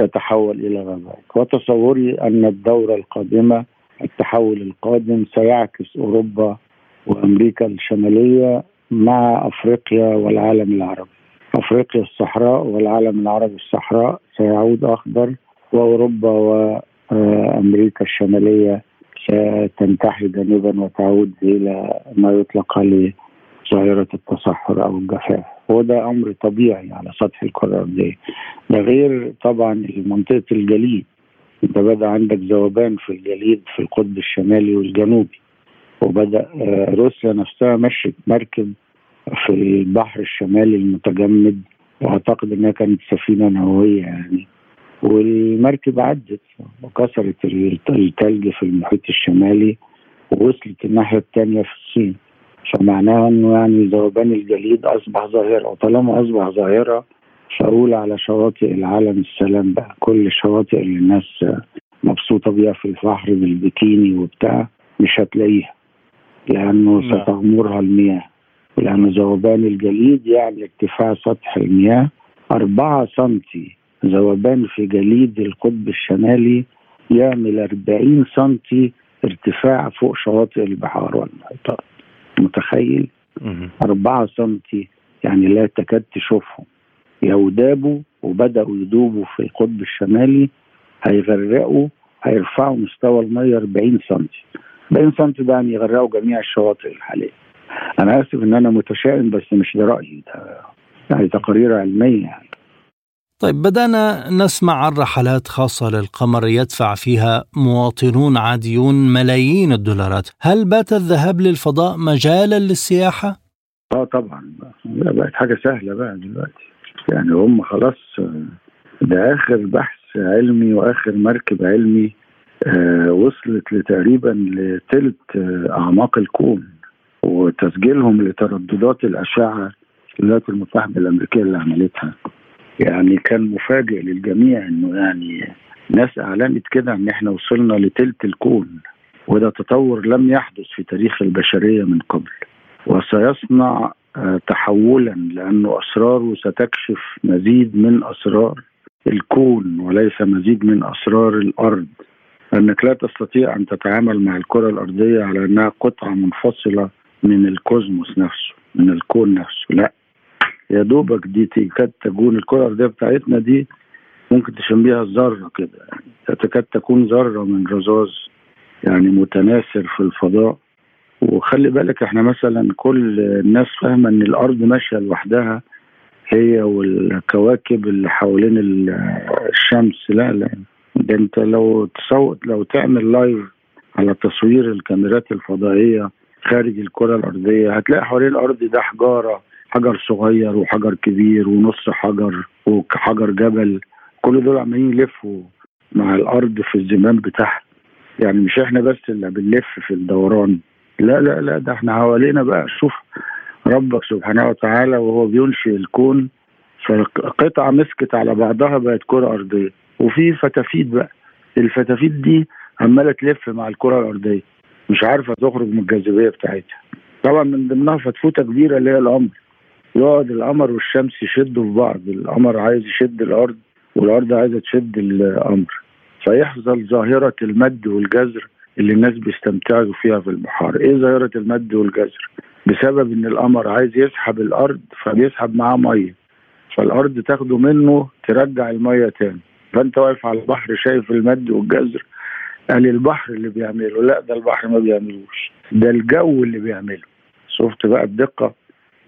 يتحول إلى غابات وتصوري أن الدورة القادمة التحول القادم سيعكس أوروبا وأمريكا الشمالية مع أفريقيا والعالم العربي. أفريقيا الصحراء والعالم العربي الصحراء سيعود أخضر وأوروبا وأمريكا الشمالية ستنتحي جانبا وتعود إلى ما يطلق عليه ظاهرة التصحر أو الجفاف وده أمر طبيعي على سطح الكره الارضيه ده غير طبعا منطقه الجليد. أنت بدأ عندك ذوبان في الجليد في القطب الشمالي والجنوبي. وبدأ آه، روسيا نفسها مشت مركب في البحر الشمالي المتجمد. وأعتقد إنها كانت سفينة نووية يعني. والمركب عدت وكسرت الثلج في المحيط الشمالي ووصلت الناحية الثانية في الصين. فمعناها إنه يعني ذوبان الجليد أصبح ظاهرة وطالما أصبح ظاهرة فأقول على شواطئ العالم السلام بقى كل الشواطئ اللي الناس مبسوطة بيها في البحر بالبكيني وبتاع مش هتلاقيها لأنه نعم. ستغمرها المياه لأن ذوبان الجليد يعني ارتفاع سطح المياه أربعة سنتي ذوبان في جليد القطب الشمالي يعمل 40 سنتي ارتفاع فوق شواطئ البحار والمحيطات متخيل؟ أربعة سنتي يعني لا تكاد تشوفهم. لو دابوا وبدأوا يدوبوا في القطب الشمالي هيغرقوا هيرفعوا مستوى المية 40 سنتي. 40 سنتي ده يعني يغرقوا جميع الشواطئ الحالية. أنا آسف إن أنا متشائم بس مش ده رأيي. ده يعني تقارير علمية يعني. طيب بدأنا نسمع عن رحلات خاصة للقمر يدفع فيها مواطنون عاديون ملايين الدولارات. هل بات الذهاب للفضاء مجالا للسياحة؟ آه طبعا. بقت حاجة سهلة بقى دلوقتي. يعني هم خلاص ده آخر بحث علمي وآخر مركب علمي آه وصلت لتقريبا لثلث آه أعماق الكون وتسجيلهم لترددات الأشعة الولايات المتحدة الأمريكية اللي عملتها. يعني كان مفاجئ للجميع إنه يعني ناس أعلنت كده إن إحنا وصلنا لتلت الكون وده تطور لم يحدث في تاريخ البشرية من قبل. وسيصنع آه، تحولا لأنه أسراره ستكشف مزيد من أسرار الكون وليس مزيد من أسرار الأرض. أنك لا تستطيع أن تتعامل مع الكرة الأرضية على أنها قطعة منفصلة من الكوزموس نفسه من الكون نفسه لا. يا دوبك دي تكاد تكون الكرة الأرضية بتاعتنا دي ممكن تشبيها ذرة كده. يعني تكاد تكون ذرة من رذاذ يعني متناثر في الفضاء. وخلي بالك إحنا مثلا كل الناس فاهمة إن الأرض ماشية لوحدها هي والكواكب اللي حوالين الشمس. لا لا. ده أنت لو تصوت لو تعمل لايف على تصوير الكاميرات الفضائية خارج الكرة الأرضية هتلاقي حوالين الأرض ده حجارة. حجر صغير وحجر كبير ونص حجر وحجر جبل. كل دول عمالين يلفوا مع الأرض في الزمام بتاعها. يعني مش إحنا بس اللي بنلف في الدوران. لا لا لا ده إحنا حوالينا بقى. شوف ربك سبحانه وتعالى وهو بينشئ الكون. فقطعة مسكت على بعضها بقت كرة أرضية. وفي فتافيت بقى. الفتافيت دي عمالة تلف مع الكرة الأرضية. مش عارفة تخرج من الجاذبية بتاعتها. طبعا من ضمنها فتفوتة كبيرة اللي هي القمر. يقعد القمر والشمس يشدوا في بعض. القمر عايز يشد الأرض والأرض عايزة تشد الامر فيحصل ظاهرة المد والجزر اللي الناس بيستمتعوا فيها في البحار. إيه ظاهرة المد والجزر بسبب إن القمر عايز يسحب الأرض فبيسحب معاه مية. فالأرض تاخده منه ترجع المية تاني. فأنت واقف على البحر شايف المد والجزر قال البحر اللي بيعمله. لا ده البحر ما بيعملوش. ده الجو اللي بيعمله. شفت بقى الدقة؟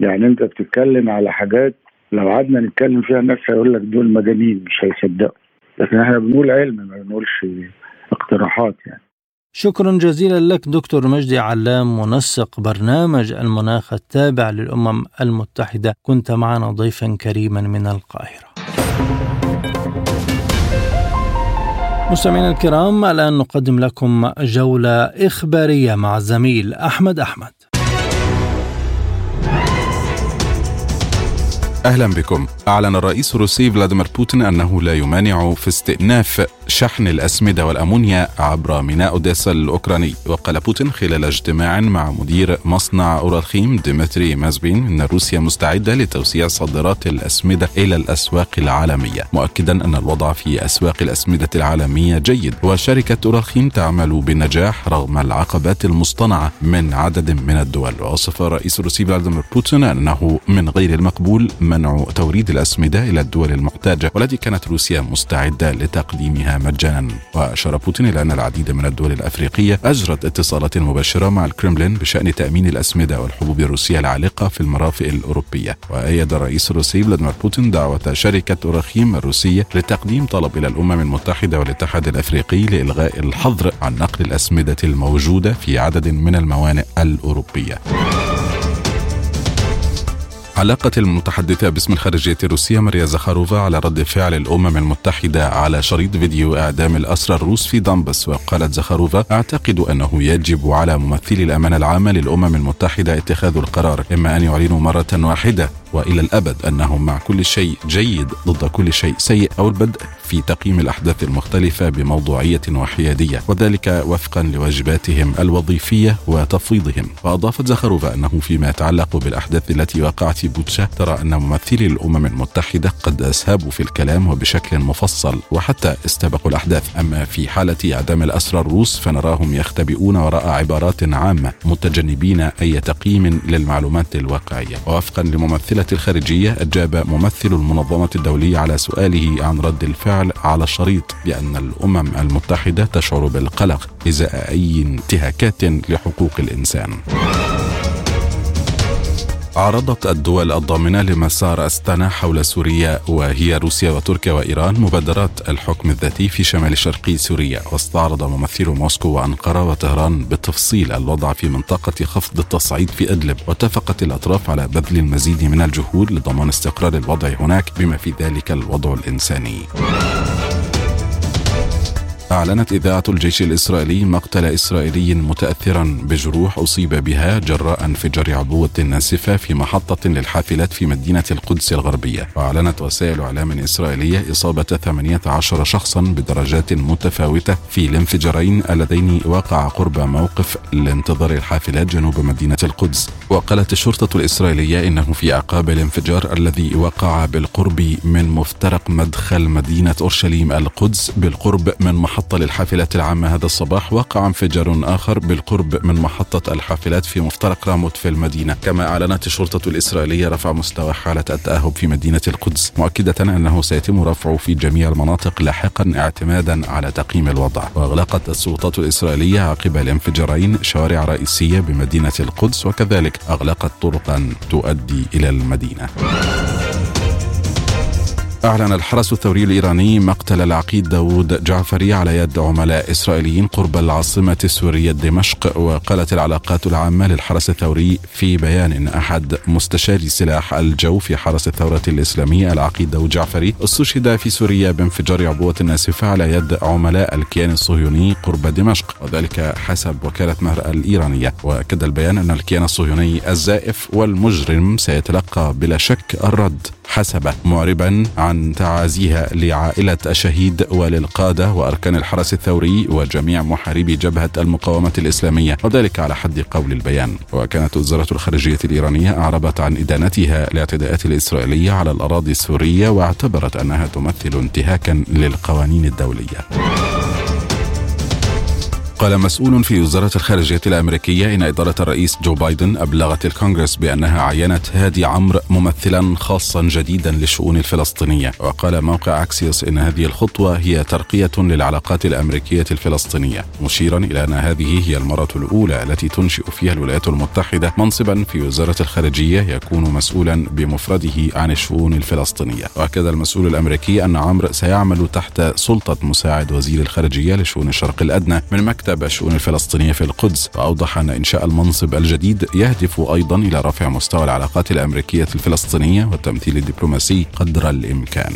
يعني انت بتتكلم على حاجات لو قعدنا نتكلم فيها الناس هيقول لك دول مجانين مش هيصدقوا. لكن إحنا بنقول علم ما بنقولش اقتراحات يعني. شكرا جزيلا لك دكتور مجدي علام منسق برنامج المناخ التابع للأمم المتحدة. كنت معنا ضيفا كريما من القاهرة. مستمعينا الكرام الآن نقدم لكم جولة إخبارية مع الزميل أحمد أحمد. أهلا بكم. أعلن الرئيس الروسي فلاديمير بوتين أنه لا يمانع في استئناف شحن الأسمدة والأمونيا عبر ميناء أوديسا الأوكراني. وقال بوتين خلال اجتماع مع مدير مصنع أورالخيم ديمتري مازيبين إن روسيا مستعدة لتوسيع صادرات الأسمدة إلى الأسواق العالمية مؤكدا أن الوضع في أسواق الأسمدة العالمية جيد. وشركة أورالخيم تعمل بنجاح رغم العقبات المصطنعة من عدد من الدول. ووصف الرئيس الروسي فلاديمير بوتين أنه من غير المقبول منع توريد الأسمدة إلى الدول المحتاجة والتي كانت روسيا مستعدة لتقديمها مجانا. وأشار بوتين إلى أن العديد من الدول الأفريقية أجرت اتصالات مباشرة مع الكرملين بشأن تأمين الأسمدة والحبوب الروسية العالقة في المرافق الأوروبية. وأيد الرئيس الروسي فلاديمير بوتين دعوة شركة أوراخيم الروسية لتقديم طلب إلى الأمم المتحدة والاتحاد الأفريقي لإلغاء الحظر عن نقل الأسمدة الموجودة في عدد من الموانئ الأوروبية. علقت المتحدثة باسم الخارجية الروسية ماريا زخاروفا على رد فعل الأمم المتحدة على شريط فيديو إعدام الأسرى الروس في دامبس وقالت زخاروفا أعتقد أنه يجب على ممثلي الأمانة العامة للأمم المتحدة اتخاذ القرار إما أن يعلنوا مرة واحدة وإلى الأبد أنهم مع كل شيء جيد ضد كل شيء سيء أو البدء في تقييم الأحداث المختلفة بموضوعية وحيادية وذلك وفقا لواجباتهم الوظيفية وتفويضهم. واضافت زخروفا أنه فيما يتعلق بالأحداث التي وقعت في بوتشا ترى أن ممثلي الأمم المتحدة قد اسهبوا في الكلام وبشكل مفصل وحتى استبقوا الأحداث. أما في حالة اعدام الأسرى الروس فنراهم يختبئون وراء عبارات عامة متجنبين أي تقييم للمعلومات الواقعية. ووفقا لممثلة الخارجية أجاب ممثل المنظمة الدولية على سؤاله عن رد الفعل على الشريط بأن الأمم المتحدة تشعر بالقلق إزاء أي انتهاكات لحقوق الإنسان. عرضت الدول الضامنة لمسار أستانا حول سوريا وهي روسيا وتركيا وإيران مبادرات الحكم الذاتي في شمال شرقي سوريا واستعرض ممثلو موسكو وأنقرة وطهران بالتفصيل الوضع في منطقة خفض التصعيد في إدلب واتفقت الأطراف على بذل المزيد من الجهود لضمان استقرار الوضع هناك بما في ذلك الوضع الإنساني. أعلنت إذاعة الجيش الإسرائيلي مقتل إسرائيلي متأثرا بجروح أصيب بها جراء انفجار عبوة ناسفة في محطة للحافلات في مدينة القدس الغربية. وأعلنت وسائل إعلام إسرائيلية إصابة 18 شخصا بدرجات متفاوتة في الانفجارين اللذين وقع قرب موقف لانتظار الحافلات جنوب مدينة القدس. وقالت الشرطة الإسرائيلية إنه في أعقاب الانفجار الذي وقع بالقرب من مفترق مدخل مدينة أورشليم القدس بالقرب من محطة محطة للحافلات العامة هذا الصباح وقع انفجار آخر بالقرب من محطة الحافلات في مفترق راموت في المدينة. كما أعلنت الشرطة الإسرائيلية رفع مستوى حالة التأهب في مدينة القدس مؤكدة أنه سيتم رفعه في جميع المناطق لاحقا اعتمادا على تقييم الوضع. وأغلقت السلطات الإسرائيلية عقب الانفجارين شوارع رئيسية بمدينة القدس وكذلك أغلقت طرقا تؤدي إلى المدينة. أعلن الحرس الثوري الإيراني مقتل العقيد داوود جعفري على يد عملاء إسرائيليين قرب العاصمة السورية دمشق وقالت العلاقات العامة للحرس الثوري في بيان أحد مستشاري سلاح الجو في حرس الثورة الإسلامية العقيد داوود جعفري. استشهد في سوريا بانفجار عبوة ناسفة على يد عملاء الكيان الصهيوني قرب دمشق وذلك حسب وكالة مهر الإيرانية. وأكد البيان أن الكيان الصهيوني الزائف والمجرم سيتلقى بلا شك الرد حسب معربا عن تعازيها لعائلة الشهيد وللقادة وأركان الحرس الثوري وجميع محاربي جبهة المقاومة الإسلامية. وذلك على حد قول البيان. وكانت وزارة الخارجية الإيرانية أعربت عن إدانتها لاعتداءات الإسرائيلية على الأراضي السورية واعتبرت أنها تمثل انتهاكا للقوانين الدولية. قال مسؤول في وزارة الخارجية الأمريكية إن إدارة الرئيس جو بايدن أبلغت الكونغرس بأنها عينت هادي عمرو ممثلا خاصا جديدا للشؤون الفلسطينية. وقال موقع أكسيوس إن هذه الخطوة هي ترقية للعلاقات الأمريكية الفلسطينية مشيرا إلى أن هذه هي المرة الأولى التي تنشئ فيها الولايات المتحدة منصبا في وزارة الخارجية يكون مسؤولا بمفرده عن الشؤون الفلسطينية. وأكد المسؤول الأمريكي أن عمرو سيعمل تحت سلطة مساعد وزير الخارجية لشؤون الشرق الأدنى من مكتب مكتب الشؤون الفلسطينية في القدس. وأوضح أن إنشاء المنصب الجديد يهدف أيضا إلى رفع مستوى العلاقات الأمريكية الفلسطينية والتمثيل الدبلوماسي قدر الإمكان.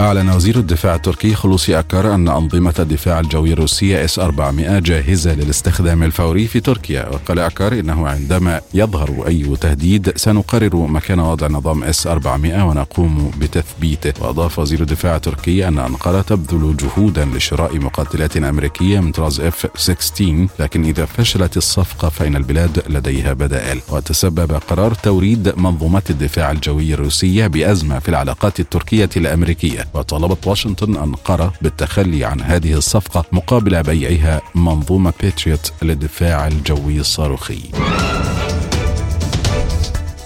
أعلن وزير الدفاع التركي خلوصي أكار أن أنظمة الدفاع الجوي الروسية إس 400 جاهزة للاستخدام الفوري في تركيا وقال أكار إنه عندما يظهر أي تهديد سنقرر مكان وضع نظام إس 400 ونقوم بتثبيته وأضاف وزير الدفاع التركي أن أنقرة تبذل جهودا لشراء مقاتلات أمريكية من طراز إف 16 لكن إذا فشلت الصفقة فإن البلاد لديها بدائل. وتسبب قرار توريد منظومات الدفاع الجوي الروسية بأزمة في العلاقات التركية الأمريكية. وطالبت واشنطن أنقرة بالتخلي عن هذه الصفقة مقابل بيعها منظومة باتريوت للدفاع الجوي الصاروخي.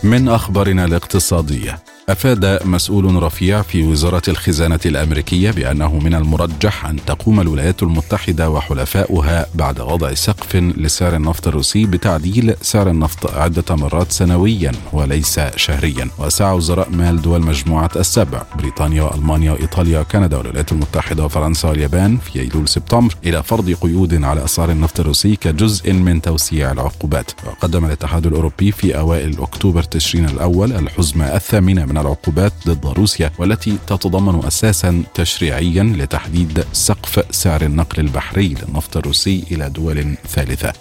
من أخبارنا الاقتصادية أفاد مسؤول رفيع في وزارة الخزانة الأمريكية بأنه من المرجح أن تقوم الولايات المتحدة وحلفاؤها بعد وضع سقف لسعر النفط الروسي بتعديل سعر النفط عدة مرات سنويا وليس شهريا. وسعى وزراء مال دول مجموعة السبع بريطانيا وألمانيا وإيطاليا وكندا والولايات المتحدة وفرنسا واليابان في أيلول سبتمبر إلى فرض قيود على أسعار النفط الروسي كجزء من توسيع العقوبات. وقدم الاتحاد الأوروبي في أوائل أكتوبر تشرين الأول الحزمة الثامنة من العقوبات ضد روسيا والتي تتضمن أساسا تشريعيا لتحديد سقف سعر النقل البحري للنفط الروسي إلى دول ثالثة.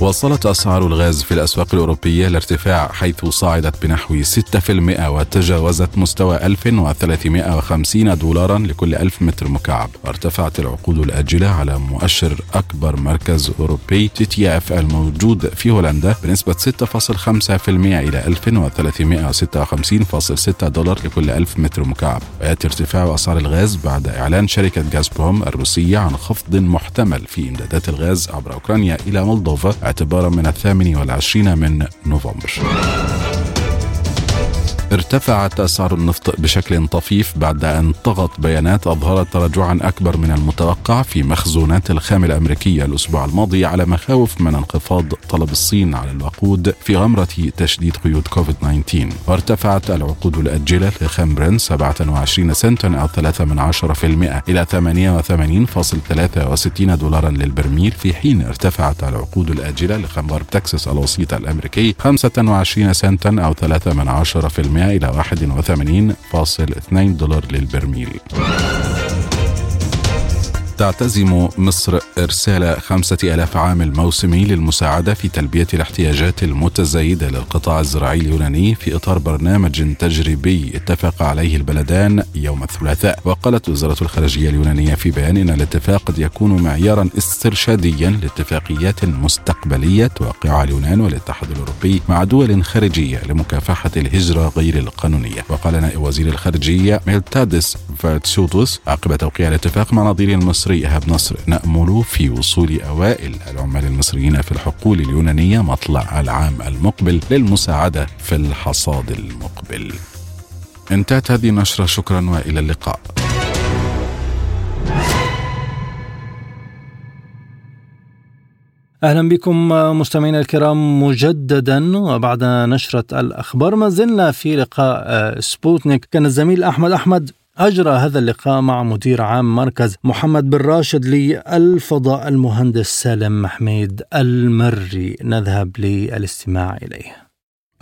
واصلت أسعار الغاز في الأسواق الأوروبية الارتفاع حيث صعدت بنحو 6% وتجاوزت مستوى 1350 دولارا لكل ألف متر مكعب. وارتفعت العقود الآجلة على مؤشر أكبر مركز أوروبي TTF الموجود في هولندا بنسبة 6.5% إلى 1356.6 دولار لكل ألف متر مكعب. ويأتي ارتفاع أسعار الغاز بعد إعلان شركة غازبروم الروسية عن خفض محتمل في إمدادات الغاز عبر أوكرانيا إلى مولدوفا اعتبارا من الثامن والعشرين من نوفمبر. ارتفعت أسعار النفط بشكل طفيف بعد أن طغت بيانات أظهرت تراجعا أكبر من المتوقع في مخزونات الخام الأمريكية الأسبوع الماضي على مخاوف من انخفاض طلب الصين على الوقود في غمرة تشديد قيود كوفيد 19 وارتفعت العقود الأجلة لخام برين 27 سنتا أو 3 من 10% إلى 88.63 دولارا للبرميل. في حين ارتفعت العقود الآجلة لخام غرب تكساس الوسيط الأمريكي 25 سنتا أو 3 من 10% إلى 81.2 دولار للبرميل. تعتزم مصر إرسال خمسة ألاف عامل موسمي للمساعدة في تلبية الاحتياجات المتزايدة للقطاع الزراعي اليوناني في إطار برنامج تجريبي اتفق عليه البلدان يوم الثلاثاء. وقالت وزارة الخارجية اليونانية في بيان إن الاتفاق قد يكون معيارا استرشاديا لاتفاقيات مستقبلية توقعها اليونان والاتحاد الأوروبي مع دول خارجية لمكافحة الهجرة غير القانونية. وقال نائب وزير الخارجية ميلتادس فاتسوتوس عقب توقيع الاتفاق مع نظير المصري المصري إيهاب نصر نأمل في وصول أوائل العمال المصريين في الحقول اليونانية مطلع العام المقبل للمساعدة في الحصاد المقبل. انتهت هذه النشرة شكرا وإلى اللقاء. أهلا بكم مستمعينا الكرام مجددا وبعد نشرة الأخبار ما زلنا في لقاء سبوتنيك. كان الزميل أحمد أحمد أجرى هذا اللقاء مع مدير عام مركز محمد بن راشد للفضاء المهندس سالم محميد المري. نذهب للاستماع إليه.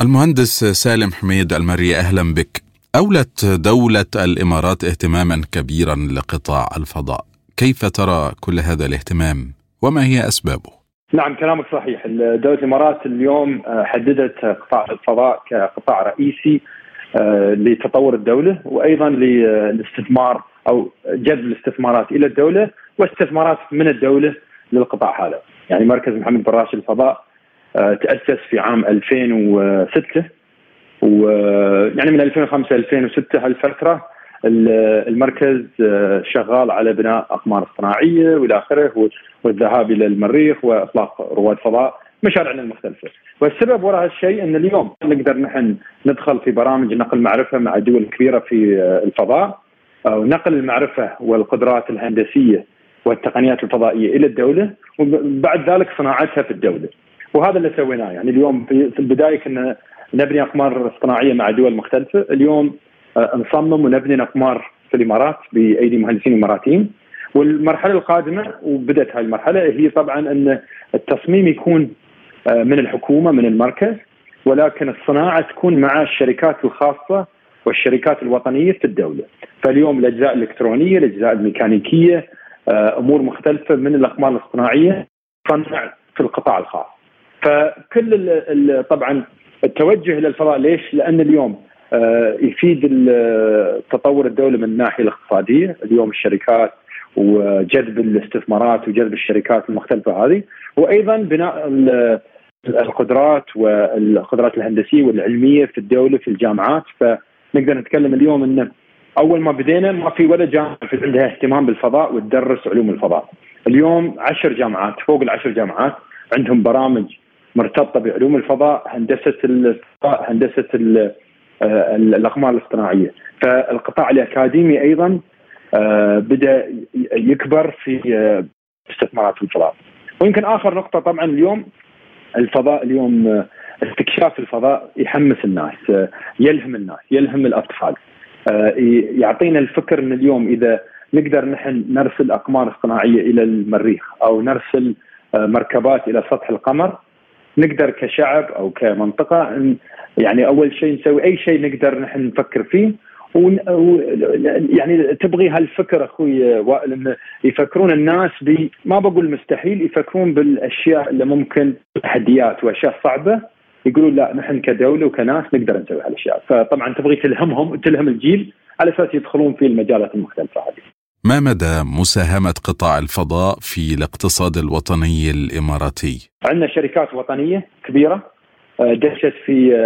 المهندس سالم حميد المري أهلا بك. أولت دولة الإمارات اهتماما كبيرا لقطاع الفضاء. كيف ترى كل هذا الاهتمام؟ وما هي أسبابه؟ نعم كلامك صحيح. دولة الإمارات اليوم حددت قطاع الفضاء كقطاع رئيسي. لتطور الدولة وأيضا للاستثمار أو جذب الاستثمارات إلى الدولة واستثمارات من الدولة للقطاع هذا. يعني مركز محمد بن راشد الفضاء تأسس في عام 2006 ويعني من 2005 2006 هالفترة المركز آه، شغال على بناء أقمار اصطناعية وإلى آخره والذهاب إلى المريخ وإطلاق رواد فضاء. مشاريعنا المختلفة. والسبب وراء هالشيء إن اليوم نقدر نحن ندخل في برامج نقل معرفة مع دول كبيرة في الفضاء ونقل المعرفة والقدرات الهندسية والتقنيات الفضائية إلى الدولة وبعد ذلك صناعتها في الدولة. وهذا اللي سويناه. يعني اليوم في البداية كنا نبني أقمار اصطناعيه مع دول مختلفة. اليوم آه، نصمم ونبني أقمار في الإمارات بأيدي مهندسين إماراتيين. والمرحلة القادمة وبدأت هاي المرحلة هي طبعا إن التصميم يكون من الحكومة من المركز. ولكن الصناعة تكون مع الشركات الخاصة والشركات الوطنية في الدولة. فاليوم الأجزاء الإلكترونية الأجزاء الميكانيكية آه، أمور مختلفة من الأقمار الاصطناعيه تصنع في القطاع الخاص. فكل طبعا التوجه إلى الفضاء ليش؟ لأن اليوم آه، يفيد تطور الدولة من الناحية الاقتصادية، اليوم الشركات وجذب الاستثمارات وجذب الشركات المختلفة هذه، وأيضا بناء القدرات والقدرات الهندسية والعلمية في الدولة في الجامعات، فنقدر نتكلم اليوم انه أول ما بدينا ما في ولا جامعة عندها اهتمام بالفضاء وتدرس علوم الفضاء. اليوم عشر جامعات فوق العشر جامعات عندهم برامج مرتبطة بعلوم الفضاء هندسة الفضاء هندسة آه، الأقمار الاصطناعية. فالقطاع الأكاديمي أيضا آه، بدأ يكبر في آه، استثمارات الفضاء. ويمكن آخر نقطة طبعا اليوم الفضاء اليوم استكشاف الفضاء يحمس الناس يلهم الناس يلهم الأطفال. يعطينا الفكر ان اليوم إذا نقدر نحن نرسل أقمار اصطناعية إلى المريخ أو نرسل مركبات إلى سطح القمر. نقدر كشعب أو كمنطقة يعني أول شيء نسوي أي شيء نقدر نحن نفكر فيه. يعني تبغي هالفكر أخوي وائل ان يفكرون الناس ب ما بقول مستحيل يفكرون بالأشياء اللي ممكن تحديات وأشياء صعبة يقولون لا نحن كدولة وكناس نقدر نسوي هالأشياء فطبعا تبغي تلهمهم تلهم الجيل على أساس يدخلون في المجالات المختلفة هذه. ما مدى مساهمة قطاع الفضاء في الاقتصاد الوطني الإماراتي؟ عندنا شركات وطنية كبيرة آه، دشت في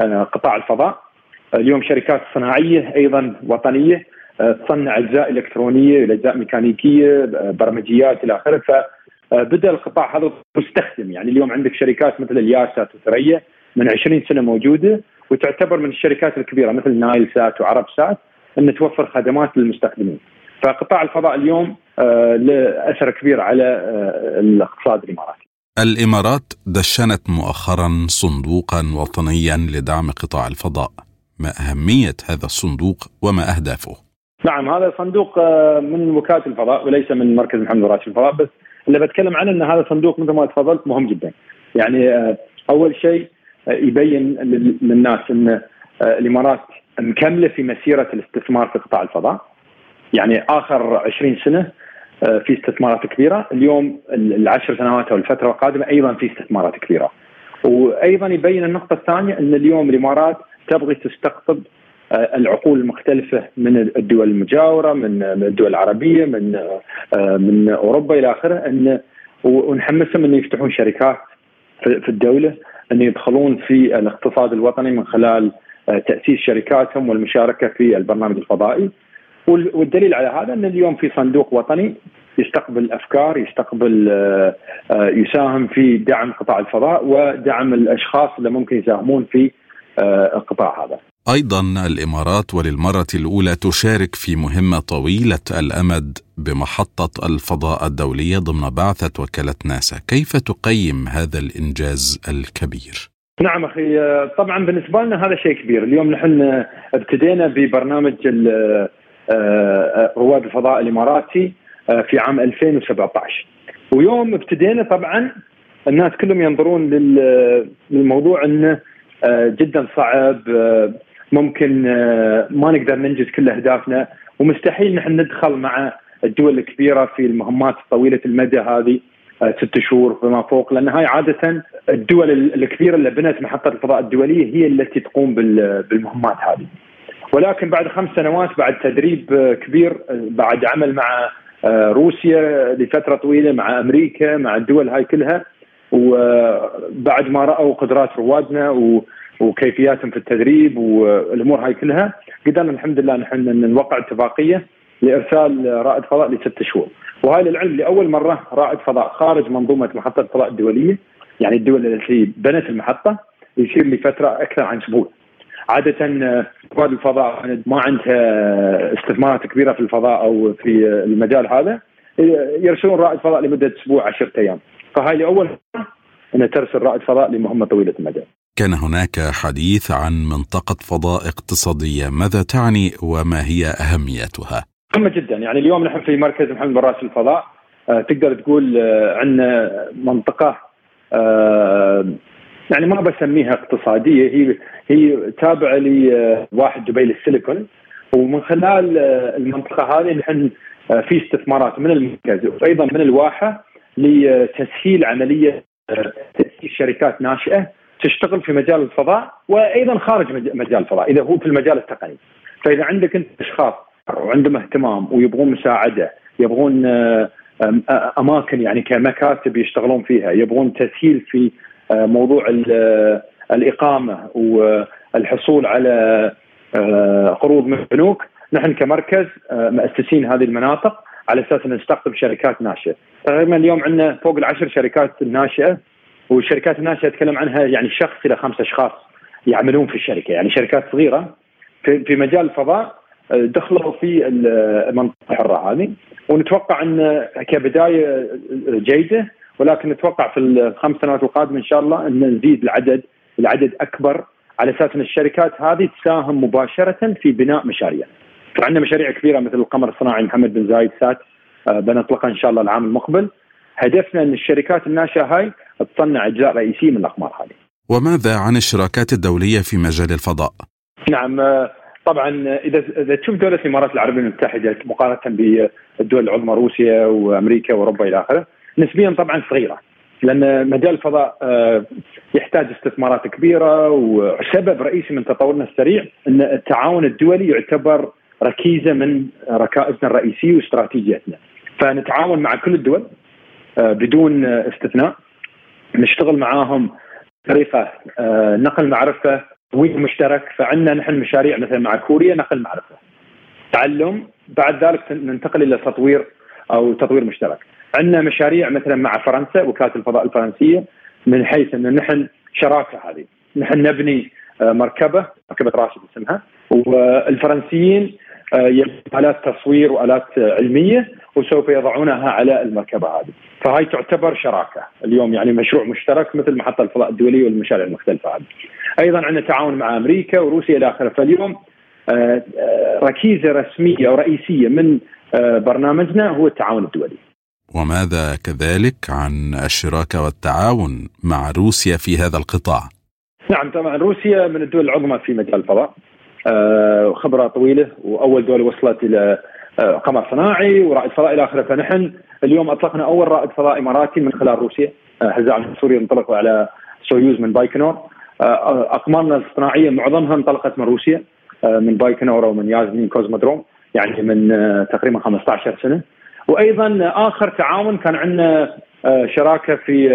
آه، قطاع الفضاء اليوم شركات صناعية أيضا وطنية تصنع أجزاء إلكترونية أجزاء ميكانيكية برمجيات إلى آخره فبدأ القطاع هذا مستخدم يعني اليوم عندك شركات مثل الياسات وثريا من 20 سنة موجودة وتعتبر من الشركات الكبيرة مثل نايل سات وعرب سات أن توفر خدمات للمستخدمين فقطاع الفضاء اليوم آه، له أثر كبير على آه، الاقتصاد الإماراتي. الإمارات دشنت مؤخرا صندوقا وطنيا لدعم قطاع الفضاء. ما أهمية هذا الصندوق وما أهدافه؟ نعم هذا صندوق آه، من وكالة الفضاء وليس من مركز محمد راشد الفضاء بس اللي بتكلم عنه إن هذا صندوق مثل ما تفضلت مهم جدا. يعني أول شيء يبين للناس إن الإمارات مكملة في مسيرة الاستثمار في قطاع الفضاء يعني آخر 20 سنة آه، في استثمارات كبيرة، اليوم العشر سنوات أو الفترة القادمة أيضا في استثمارات كبيرة. وأيضا يبين النقطة الثانية إن اليوم الإمارات تبغي تستقطب آه، العقول المختلفة من الدول المجاورة من الدول العربية من آه، من أوروبا إلى آخره أن ونحمسهم أن يفتحون شركات في الدولة أن يدخلون في الاقتصاد الوطني من خلال تأسيس شركاتهم والمشاركة في البرنامج الفضائي. والدليل على هذا أن اليوم في صندوق وطني يستقبل أفكار يستقبل آه، آه، يساهم في دعم قطاع الفضاء ودعم الأشخاص اللي ممكن يساهمون في آه، القطاع هذا. أيضا الإمارات وللمرة الأولى تشارك في مهمة طويلة الأمد بمحطة الفضاء الدولية ضمن بعثة وكالة ناسا، كيف تقيم هذا الإنجاز الكبير؟ نعم أخي طبعا بالنسبة لنا هذا شيء كبير، اليوم نحن ابتدينا ببرنامج آه، رواد الفضاء الإماراتي آه، في عام 2017 ويوم ابتدينا طبعا الناس كلهم ينظرون للموضوع إنه آه، جدا صعب ممكن ما نقدر ننجز كل أهدافنا ومستحيل نحن ندخل مع الدول الكبيرة في المهمات طويلة المدى هذه ست شهور فما فوق لأن هاي عادة الدول الكبيرة اللي بنت محطة الفضاء الدولية هي التي تقوم بالمهمات هذه. ولكن بعد خمس سنوات بعد تدريب كبير بعد عمل مع روسيا لفترة طويلة مع أمريكا مع الدول هاي كلها وبعد ما رأوا قدرات روادنا وكيفياتهم في التدريب والأمور هاي كلها قدرنا الحمد لله نحن نوقع اتفاقية لإرسال رائد فضاء لست شهور. وهاي للعلم لأول مرة رائد فضاء خارج منظومة محطة الفضاء الدولية يعني الدول التي بنت المحطة يصير لفترة أكثر عن أسبوع عادة رواد الفضاء ما عندها استثمارات كبيرة في الفضاء أو في المجال هذا يرسلون رائد فضاء لمدة أسبوع عشرة أيام. فهاي لأول أن ترسل رائد فضاء لمهمة طويلة المدى. كان هناك حديث عن منطقة فضاء اقتصادية. ماذا تعني وما هي أهميتها؟ مهمة جدا. يعني اليوم نحن في مركز محمد بن راشد الفضاء. آه تقدر تقول آه عندنا منطقة آه يعني ما بسميها اقتصادية. هي هي تابعة لواحد دبي للسيليكون ومن خلال المنطقة هذه نحن في استثمارات من المركز وأيضا من الواحة. لتسهيل عملية آه تأسيس شركات ناشئة تشتغل في مجال الفضاء وأيضا خارج مجال الفضاء إذا هو في المجال التقني. فإذا عندك أنت أشخاص وعندهم اهتمام ويبغون مساعدة يبغون أماكن يعني كمكاتب يشتغلون فيها يبغون تسهيل في موضوع الإقامة والحصول على قروض من البنوك نحن كمركز مؤسسين هذه المناطق على أساس أن نستقطب شركات ناشئة. تقريبا اليوم عندنا فوق العشر شركات ناشئة والشركات الناشئة أتكلم عنها يعني شخص إلى خمس أشخاص يعملون في الشركة يعني شركات صغيرة في, في مجال الفضاء دخلوا في المنطقة الحرة هذه ونتوقع إن كبداية جيدة ولكن نتوقع في الخمس سنوات القادمة إن شاء الله إن نزيد العدد العدد أكبر على أساس إن الشركات هذه تساهم مباشرة في بناء مشاريع. فعندنا مشاريع كبيرة مثل القمر الصناعي محمد بن زايد سات بنطلقها إن شاء الله العام المقبل. هدفنا أن الشركات الناشئة هاي تصنع اجزاء رئيسيه من الأقمار هذه. وماذا عن الشراكات الدولية في مجال الفضاء؟ نعم طبعا إذا إذا تشوف دولة الإمارات العربية المتحدة مقارنة بالدول العظمى روسيا وأمريكا وأوروبا إلى آخره نسبيا طبعا صغيرة لأن مجال الفضاء يحتاج استثمارات كبيرة وسبب رئيسي من تطورنا السريع إن التعاون الدولي يعتبر ركيزة من ركائزنا الرئيسية واستراتيجيتنا فنتعاون مع كل الدول بدون استثناء نشتغل معاهم طريقه نقل معرفة تمويل مشترك فعندنا نحن مشاريع مثلا مع كوريا نقل معرفة. تعلم بعد ذلك ننتقل إلى تطوير أو تطوير مشترك. عندنا مشاريع مثلا مع فرنسا وكالة الفضاء الفرنسية من حيث أن نحن شراكة هذه. نحن نبني مركبة مركبة راشد اسمها والفرنسيين آلات تصوير وآلات علمية وسوف يضعونها على المركبة هذه. فهاي تعتبر شراكة. اليوم يعني مشروع مشترك مثل محطة الفضاء الدولية والمشاريع المختلفة هذه. أيضا عندنا تعاون مع أمريكا وروسيا إلى آخره. فاليوم ركيزة رسمية أو رئيسية من برنامجنا هو التعاون الدولي. وماذا كذلك عن الشراكة والتعاون مع روسيا في هذا القطاع؟ نعم طبعا روسيا من الدول العظمى في مجال الفضاء. خبرة طويلة وأول دوله وصلت إلى قمر صناعي ورائد فضاء إلى اخره فنحن. اليوم أطلقنا أول رائد فضاء إماراتي من خلال روسيا. هزاع المنصوري انطلقوا على سويوز من بايكنور. أقمارنا الصناعية معظمها انطلقت من روسيا من بايكنور ومن يازني cosmodrome يعني من تقريبا 15 سنة. وأيضا آخر تعاون كان عندنا شراكة في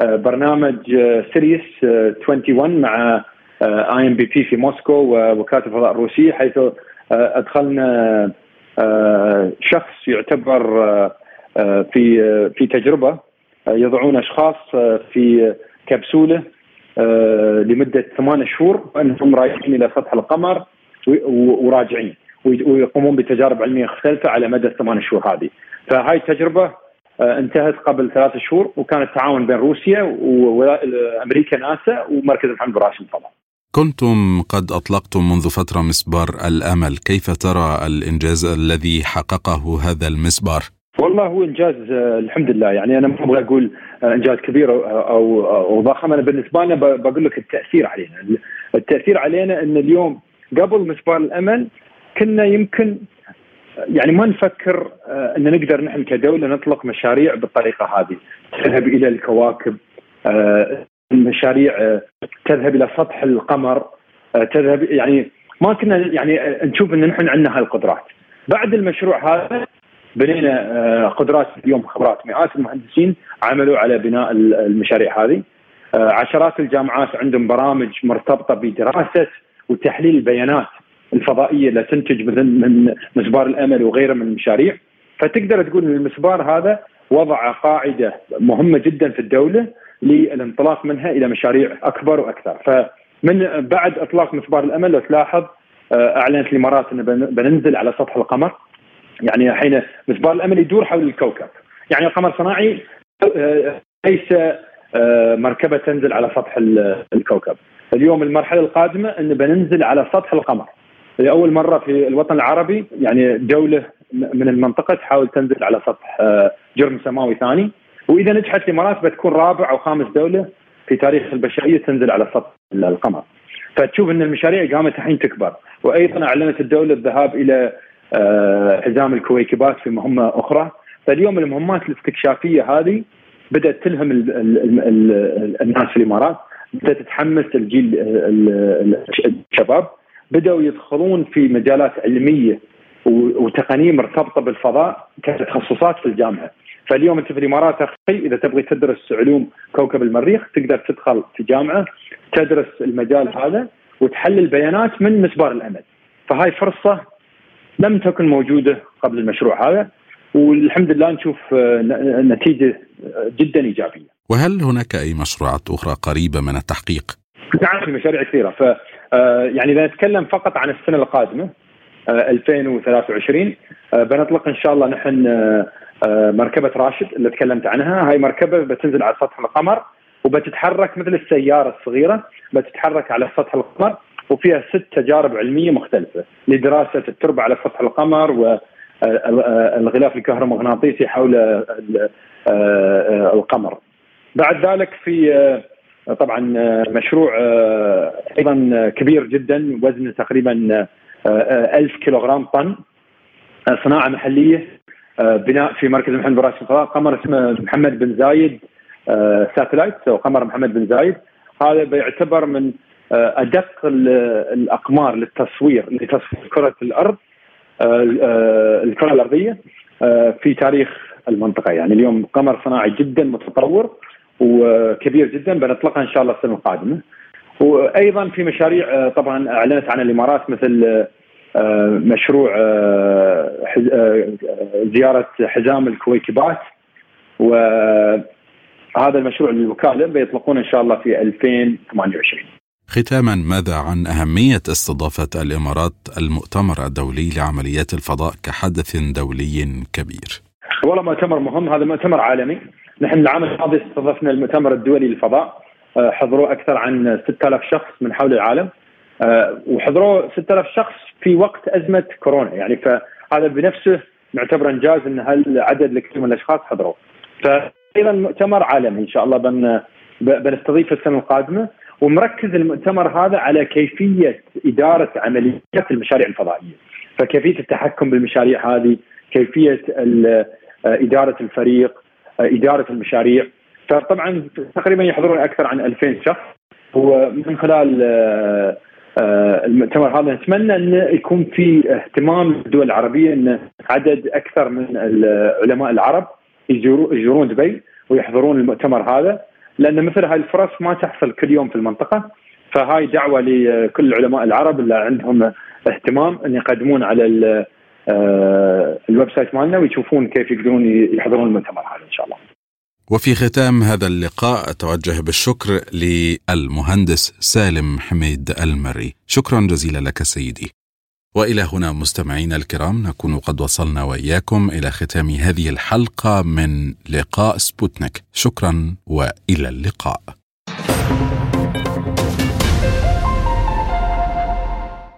برنامج سيريوس 21 مع IMBP في موسكو ووكالة الفضاء الروسيه حيث أدخلنا شخص يعتبر في في تجربة يضعون أشخاص في كبسولة لمدة ثمان شهور وأنهم رايحين إلى سطح القمر وراجعين ويقومون بتجارب علمية مختلفة على مدى الثمان شهور هذه فهاي التجربة انتهت قبل ثلاث شهور وكان التعاون بين روسيا وامريكا ناسا ومركز بن راشد الفضاء. كنتم قد أطلقتم منذ فترة مسبار الأمل، كيف ترى الإنجاز الذي حققه هذا المسبار؟ والله هو إنجاز الحمد لله. يعني أنا ما أبغى أقول إنجاز كبير أو أو ضخم. أنا بالنسبة لنا بقول لك التأثير علينا، التأثير علينا إن اليوم قبل مسبار الأمل كنا يمكن يعني ما نفكر آه، إن نقدر نحن كدولة نطلق مشاريع بالطريقة هذه. تذهب إلى الكواكب المشاريع تذهب إلى سطح القمر تذهب يعني ما كنا يعني نشوف إن نحن عندنا هالقدرات. بعد المشروع هذا بنينا قدرات اليوم خبرات مئات المهندسين عملوا على بناء المشاريع هذه. عشرات الجامعات عندهم برامج مرتبطة بدراسة وتحليل البيانات الفضائية اللي تنتج من من مسبار الأمل وغيره من المشاريع. فتقدر تقول إن المسبار هذا وضع قاعدة مهمة جدا في الدولة للانطلاق منها إلى مشاريع أكبر وأكثر. فمن بعد إطلاق مسبار الأمل لو تلاحظ آه، أعلنت الإمارات ان بننزل على سطح القمر. يعني الحين مسبار الأمل يدور حول الكوكب. يعني القمر صناعي آه، ليس آه، مركبة تنزل على سطح الكوكب. اليوم المرحلة القادمة أن بننزل على سطح القمر. لأول مرة في الوطن العربي يعني دوله من المنطقة تحاول تنزل على سطح جرم سماوي ثاني. وإذا نجحت الامارات بتكون رابع أو خامس دولة في تاريخ البشرية تنزل على سطح القمر. فتشوف إن المشاريع قامت الحين تكبر. وأيضا أعلنت الدولة الذهاب إلى آه، حزام الكويكبات في مهمة أخرى. فاليوم المهمات الاستكشافية هذه بدأت تلهم الناس في الإمارات. بدأت تتحمس الجيل الشباب. بدأوا يدخلون في مجالات علمية وتقنيه مرتبطة بالفضاء كتخصصات في الجامعة. فاليوم أنت في الإمارات أخي إذا تبغي تدرس علوم كوكب المريخ تقدر تدخل في جامعة تدرس المجال هذا وتحلل بيانات من مسبار الامل فهاي فرصة لم تكن موجودة قبل المشروع هذا والحمد لله نشوف آه، نتيجة جدا إيجابية. وهل هناك أي مشروعات أخرى قريبة من التحقيق؟ نعم في مشاريع كثيرة ف آه، يعني إذا نتكلم فقط عن السنة القادمة 2023 آه، بنطلق إن شاء الله نحن مركبة راشد اللي تكلمت عنها. هاي مركبة بتنزل على سطح القمر وبتتحرك مثل السيارة الصغيرة بتتحرك على سطح القمر وفيها ست تجارب علمية مختلفة لدراسة التربة على سطح القمر و الغلاف الكهرومغناطيسي حول القمر. بعد ذلك في طبعا مشروع أيضا كبير جدا وزنه تقريبا 1000 كيلوغرام طن صناعة محلية. بناء في مركز محمد بن راشد الفضاء. قمر اسمه محمد بن زايد ساتلايت أو قمر محمد بن زايد. هذا بيعتبر من أدق الأقمار للتصوير لتصوير كرة الأرض آه، الكرة الأرضية آه، في تاريخ المنطقة. يعني اليوم قمر صناعي جدا متطور وكبير جدا بنطلقها إن شاء الله السنة القادمة. وأيضا في مشاريع آه، طبعا أعلنت عن الإمارات مثل مشروع زيارة حزام الكويكبات وهذا المشروع للوكاله بيطلقونه إن شاء الله في 2028 ختاما ماذا عن أهمية استضافة الإمارات المؤتمر الدولي لعمليات الفضاء كحدث دولي كبير؟ والله مؤتمر مهم هذا مؤتمر عالمي. نحن العام الماضي استضفنا المؤتمر الدولي للفضاء. آه، حضروا أكثر عن 6000 شخص من حول العالم. آه، وحضروا 6000 شخص في وقت أزمة كورونا. يعني فهذا بنفسه نعتبر إنجاز أن هالعدد الكثير من الأشخاص حضروا. فأيضا مؤتمر عالمي إن شاء الله بن بنستضيف السنة القادمة ومركز المؤتمر هذا على كيفية إدارة عمليات المشاريع الفضائية. فكيفية التحكم بالمشاريع هذه كيفية إدارة الفريق إدارة المشاريع. فطبعا تقريبا يحضرون أكثر عن 2000 شخص. ومن خلال المؤتمر هذا نتمنى انه يكون في اهتمام الدول العربية أن عدد أكثر من العلماء العرب يزورون دبي ويحضرون المؤتمر هذا لأن مثل هاي الفرص ما تحصل كل يوم في المنطقة فهاي دعوة لكل العلماء العرب اللي عندهم اهتمام أن يقدمون على آه، ال website مالنا ويشوفون كيف يقدرون يحضرون المؤتمر هذا إن شاء الله. وفي ختام هذا اللقاء أتوجه بالشكر للمهندس سالم حميد المري، شكرا جزيلا لك سيدي. وإلى هنا مستمعينا الكرام نكون قد وصلنا وإياكم إلى ختام هذه الحلقة من لقاء سبوتنيك. شكرا وإلى اللقاء.